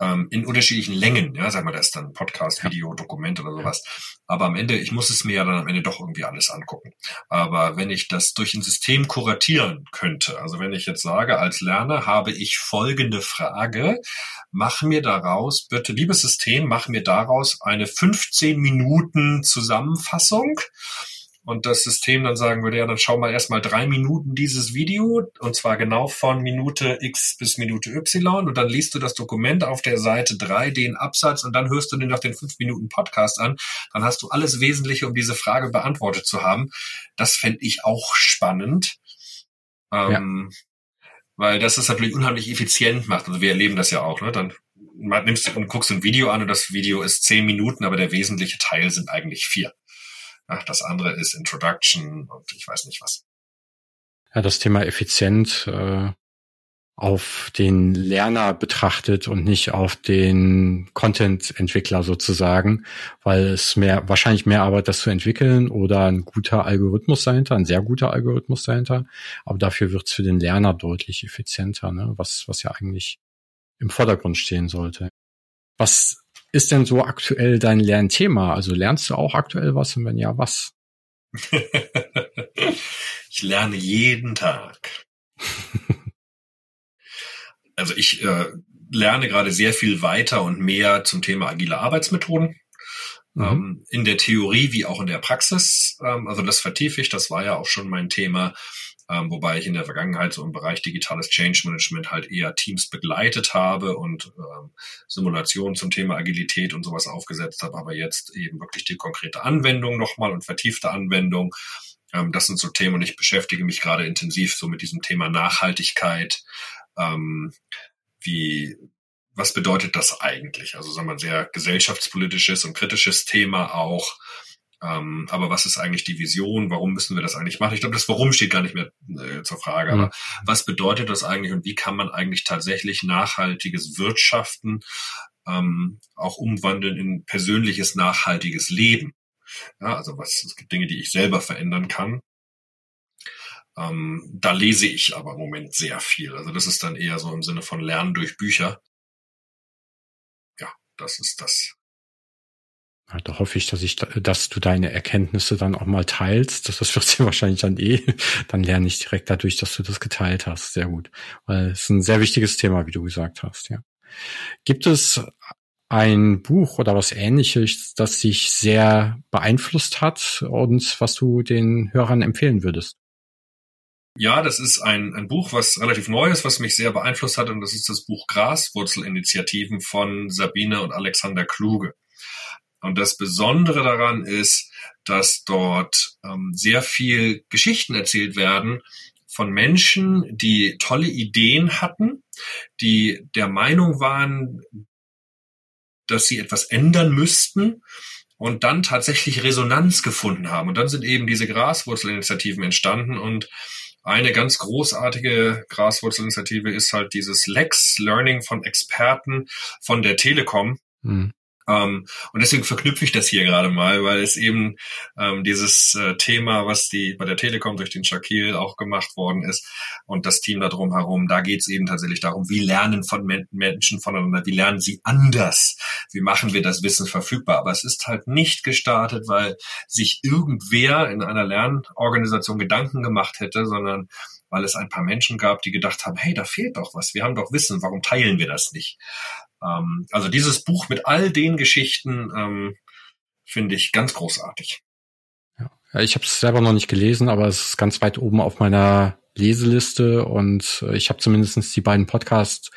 ähm, in unterschiedlichen Längen, ja, sagen wir das dann Podcast, Video, Dokument oder sowas. Aber am Ende, ich muss es mir ja dann am Ende doch irgendwie alles angucken. Aber wenn ich das durch ein System kuratieren könnte, also wenn ich jetzt sage, als Lerner habe ich folgende Frage, mach mir daraus, bitte, liebes System, mach mir daraus eine 15 Minuten Zusammenfassung und das System dann sagen würde, ja, dann schau mal erstmal drei Minuten dieses Video und zwar genau von Minute X bis Minute Y und dann liest du das Dokument auf der Seite drei den Absatz und dann hörst du dir noch den fünf Minuten Podcast an. Dann hast du alles Wesentliche, um diese Frage beantwortet zu haben. Das fände ich auch spannend. Ähm, ja. Weil das ist natürlich unheimlich effizient macht. Also wir erleben das ja auch, ne? Dann nimmst du und guckst ein Video an und das Video ist zehn Minuten, aber der wesentliche Teil sind eigentlich vier. Ach, das andere ist Introduction und ich weiß nicht was. Ja, das Thema effizient äh, auf den Lerner betrachtet und nicht auf den Content-Entwickler sozusagen, weil es mehr wahrscheinlich mehr Arbeit, das zu entwickeln oder ein guter Algorithmus dahinter, ein sehr guter Algorithmus dahinter. Aber dafür wird es für den Lerner deutlich effizienter, ne? was, was ja eigentlich im Vordergrund stehen sollte. Was ist denn so aktuell dein Lernthema? Also lernst du auch aktuell was und wenn ja, was? [laughs] ich lerne jeden Tag. [laughs] also ich äh, lerne gerade sehr viel weiter und mehr zum Thema agile Arbeitsmethoden. Mhm. Ähm, in der Theorie wie auch in der Praxis. Ähm, also das vertiefe ich, das war ja auch schon mein Thema. Ähm, wobei ich in der Vergangenheit so im Bereich digitales Change Management halt eher Teams begleitet habe und ähm, Simulationen zum Thema Agilität und sowas aufgesetzt habe, aber jetzt eben wirklich die konkrete Anwendung nochmal und vertiefte Anwendung. Ähm, das sind so Themen und ich beschäftige mich gerade intensiv so mit diesem Thema Nachhaltigkeit, ähm, wie was bedeutet das eigentlich? Also sagen wir ein sehr gesellschaftspolitisches und kritisches Thema auch. Ähm, aber was ist eigentlich die Vision? Warum müssen wir das eigentlich machen? Ich glaube, das Warum steht gar nicht mehr äh, zur Frage. Aber mhm. was bedeutet das eigentlich und wie kann man eigentlich tatsächlich nachhaltiges Wirtschaften ähm, auch umwandeln in persönliches nachhaltiges Leben? Ja, also was es gibt Dinge, die ich selber verändern kann. Ähm, da lese ich aber im Moment sehr viel. Also das ist dann eher so im Sinne von Lernen durch Bücher. Ja, das ist das. Ja, da hoffe ich, dass ich, dass du deine Erkenntnisse dann auch mal teilst. Das, das wird [laughs] ja wahrscheinlich dann eh. Dann lerne ich direkt dadurch, dass du das geteilt hast. Sehr gut. Weil es ist ein sehr wichtiges Thema, wie du gesagt hast, ja. Gibt es ein Buch oder was ähnliches, das dich sehr beeinflusst hat und was du den Hörern empfehlen würdest? Ja, das ist ein, ein Buch, was relativ neu ist, was mich sehr beeinflusst hat, und das ist das Buch Graswurzelinitiativen von Sabine und Alexander Kluge. Und das Besondere daran ist, dass dort ähm, sehr viel Geschichten erzählt werden von Menschen, die tolle Ideen hatten, die der Meinung waren, dass sie etwas ändern müssten und dann tatsächlich Resonanz gefunden haben. Und dann sind eben diese Graswurzelinitiativen entstanden und eine ganz großartige Graswurzelinitiative ist halt dieses Lex Learning von Experten von der Telekom. Mhm. Ähm, und deswegen verknüpfe ich das hier gerade mal, weil es eben ähm, dieses äh, Thema, was die bei der Telekom durch den Shakil auch gemacht worden ist und das Team da drum herum, da geht es eben tatsächlich darum, wie lernen von Men Menschen voneinander, wie lernen sie anders, wie machen wir das Wissen verfügbar. Aber es ist halt nicht gestartet, weil sich irgendwer in einer Lernorganisation Gedanken gemacht hätte, sondern weil es ein paar Menschen gab, die gedacht haben, hey, da fehlt doch was, wir haben doch Wissen, warum teilen wir das nicht? Ähm, also dieses Buch mit all den Geschichten ähm, finde ich ganz großartig. Ja, ich habe es selber noch nicht gelesen, aber es ist ganz weit oben auf meiner Leseliste und äh, ich habe zumindestens die beiden Podcasts,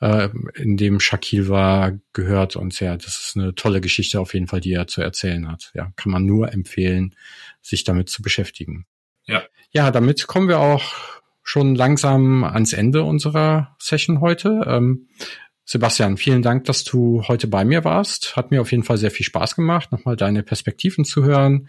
äh, in dem Shakil war, gehört und ja, das ist eine tolle Geschichte auf jeden Fall, die er zu erzählen hat. Ja, kann man nur empfehlen, sich damit zu beschäftigen. Ja. Ja, damit kommen wir auch schon langsam ans Ende unserer Session heute. Ähm, Sebastian, vielen Dank, dass du heute bei mir warst. Hat mir auf jeden Fall sehr viel Spaß gemacht, nochmal deine Perspektiven zu hören.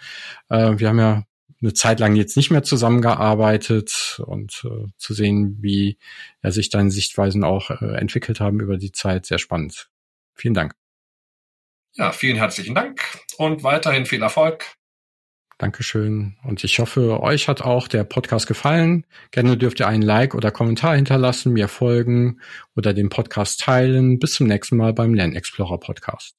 Äh, wir haben ja eine Zeit lang jetzt nicht mehr zusammengearbeitet und äh, zu sehen, wie ja, sich deine Sichtweisen auch äh, entwickelt haben über die Zeit, sehr spannend. Vielen Dank. Ja, vielen herzlichen Dank und weiterhin viel Erfolg. Dankeschön. Und ich hoffe, euch hat auch der Podcast gefallen. Gerne dürft ihr einen Like oder Kommentar hinterlassen, mir folgen oder den Podcast teilen. Bis zum nächsten Mal beim Lernexplorer Podcast.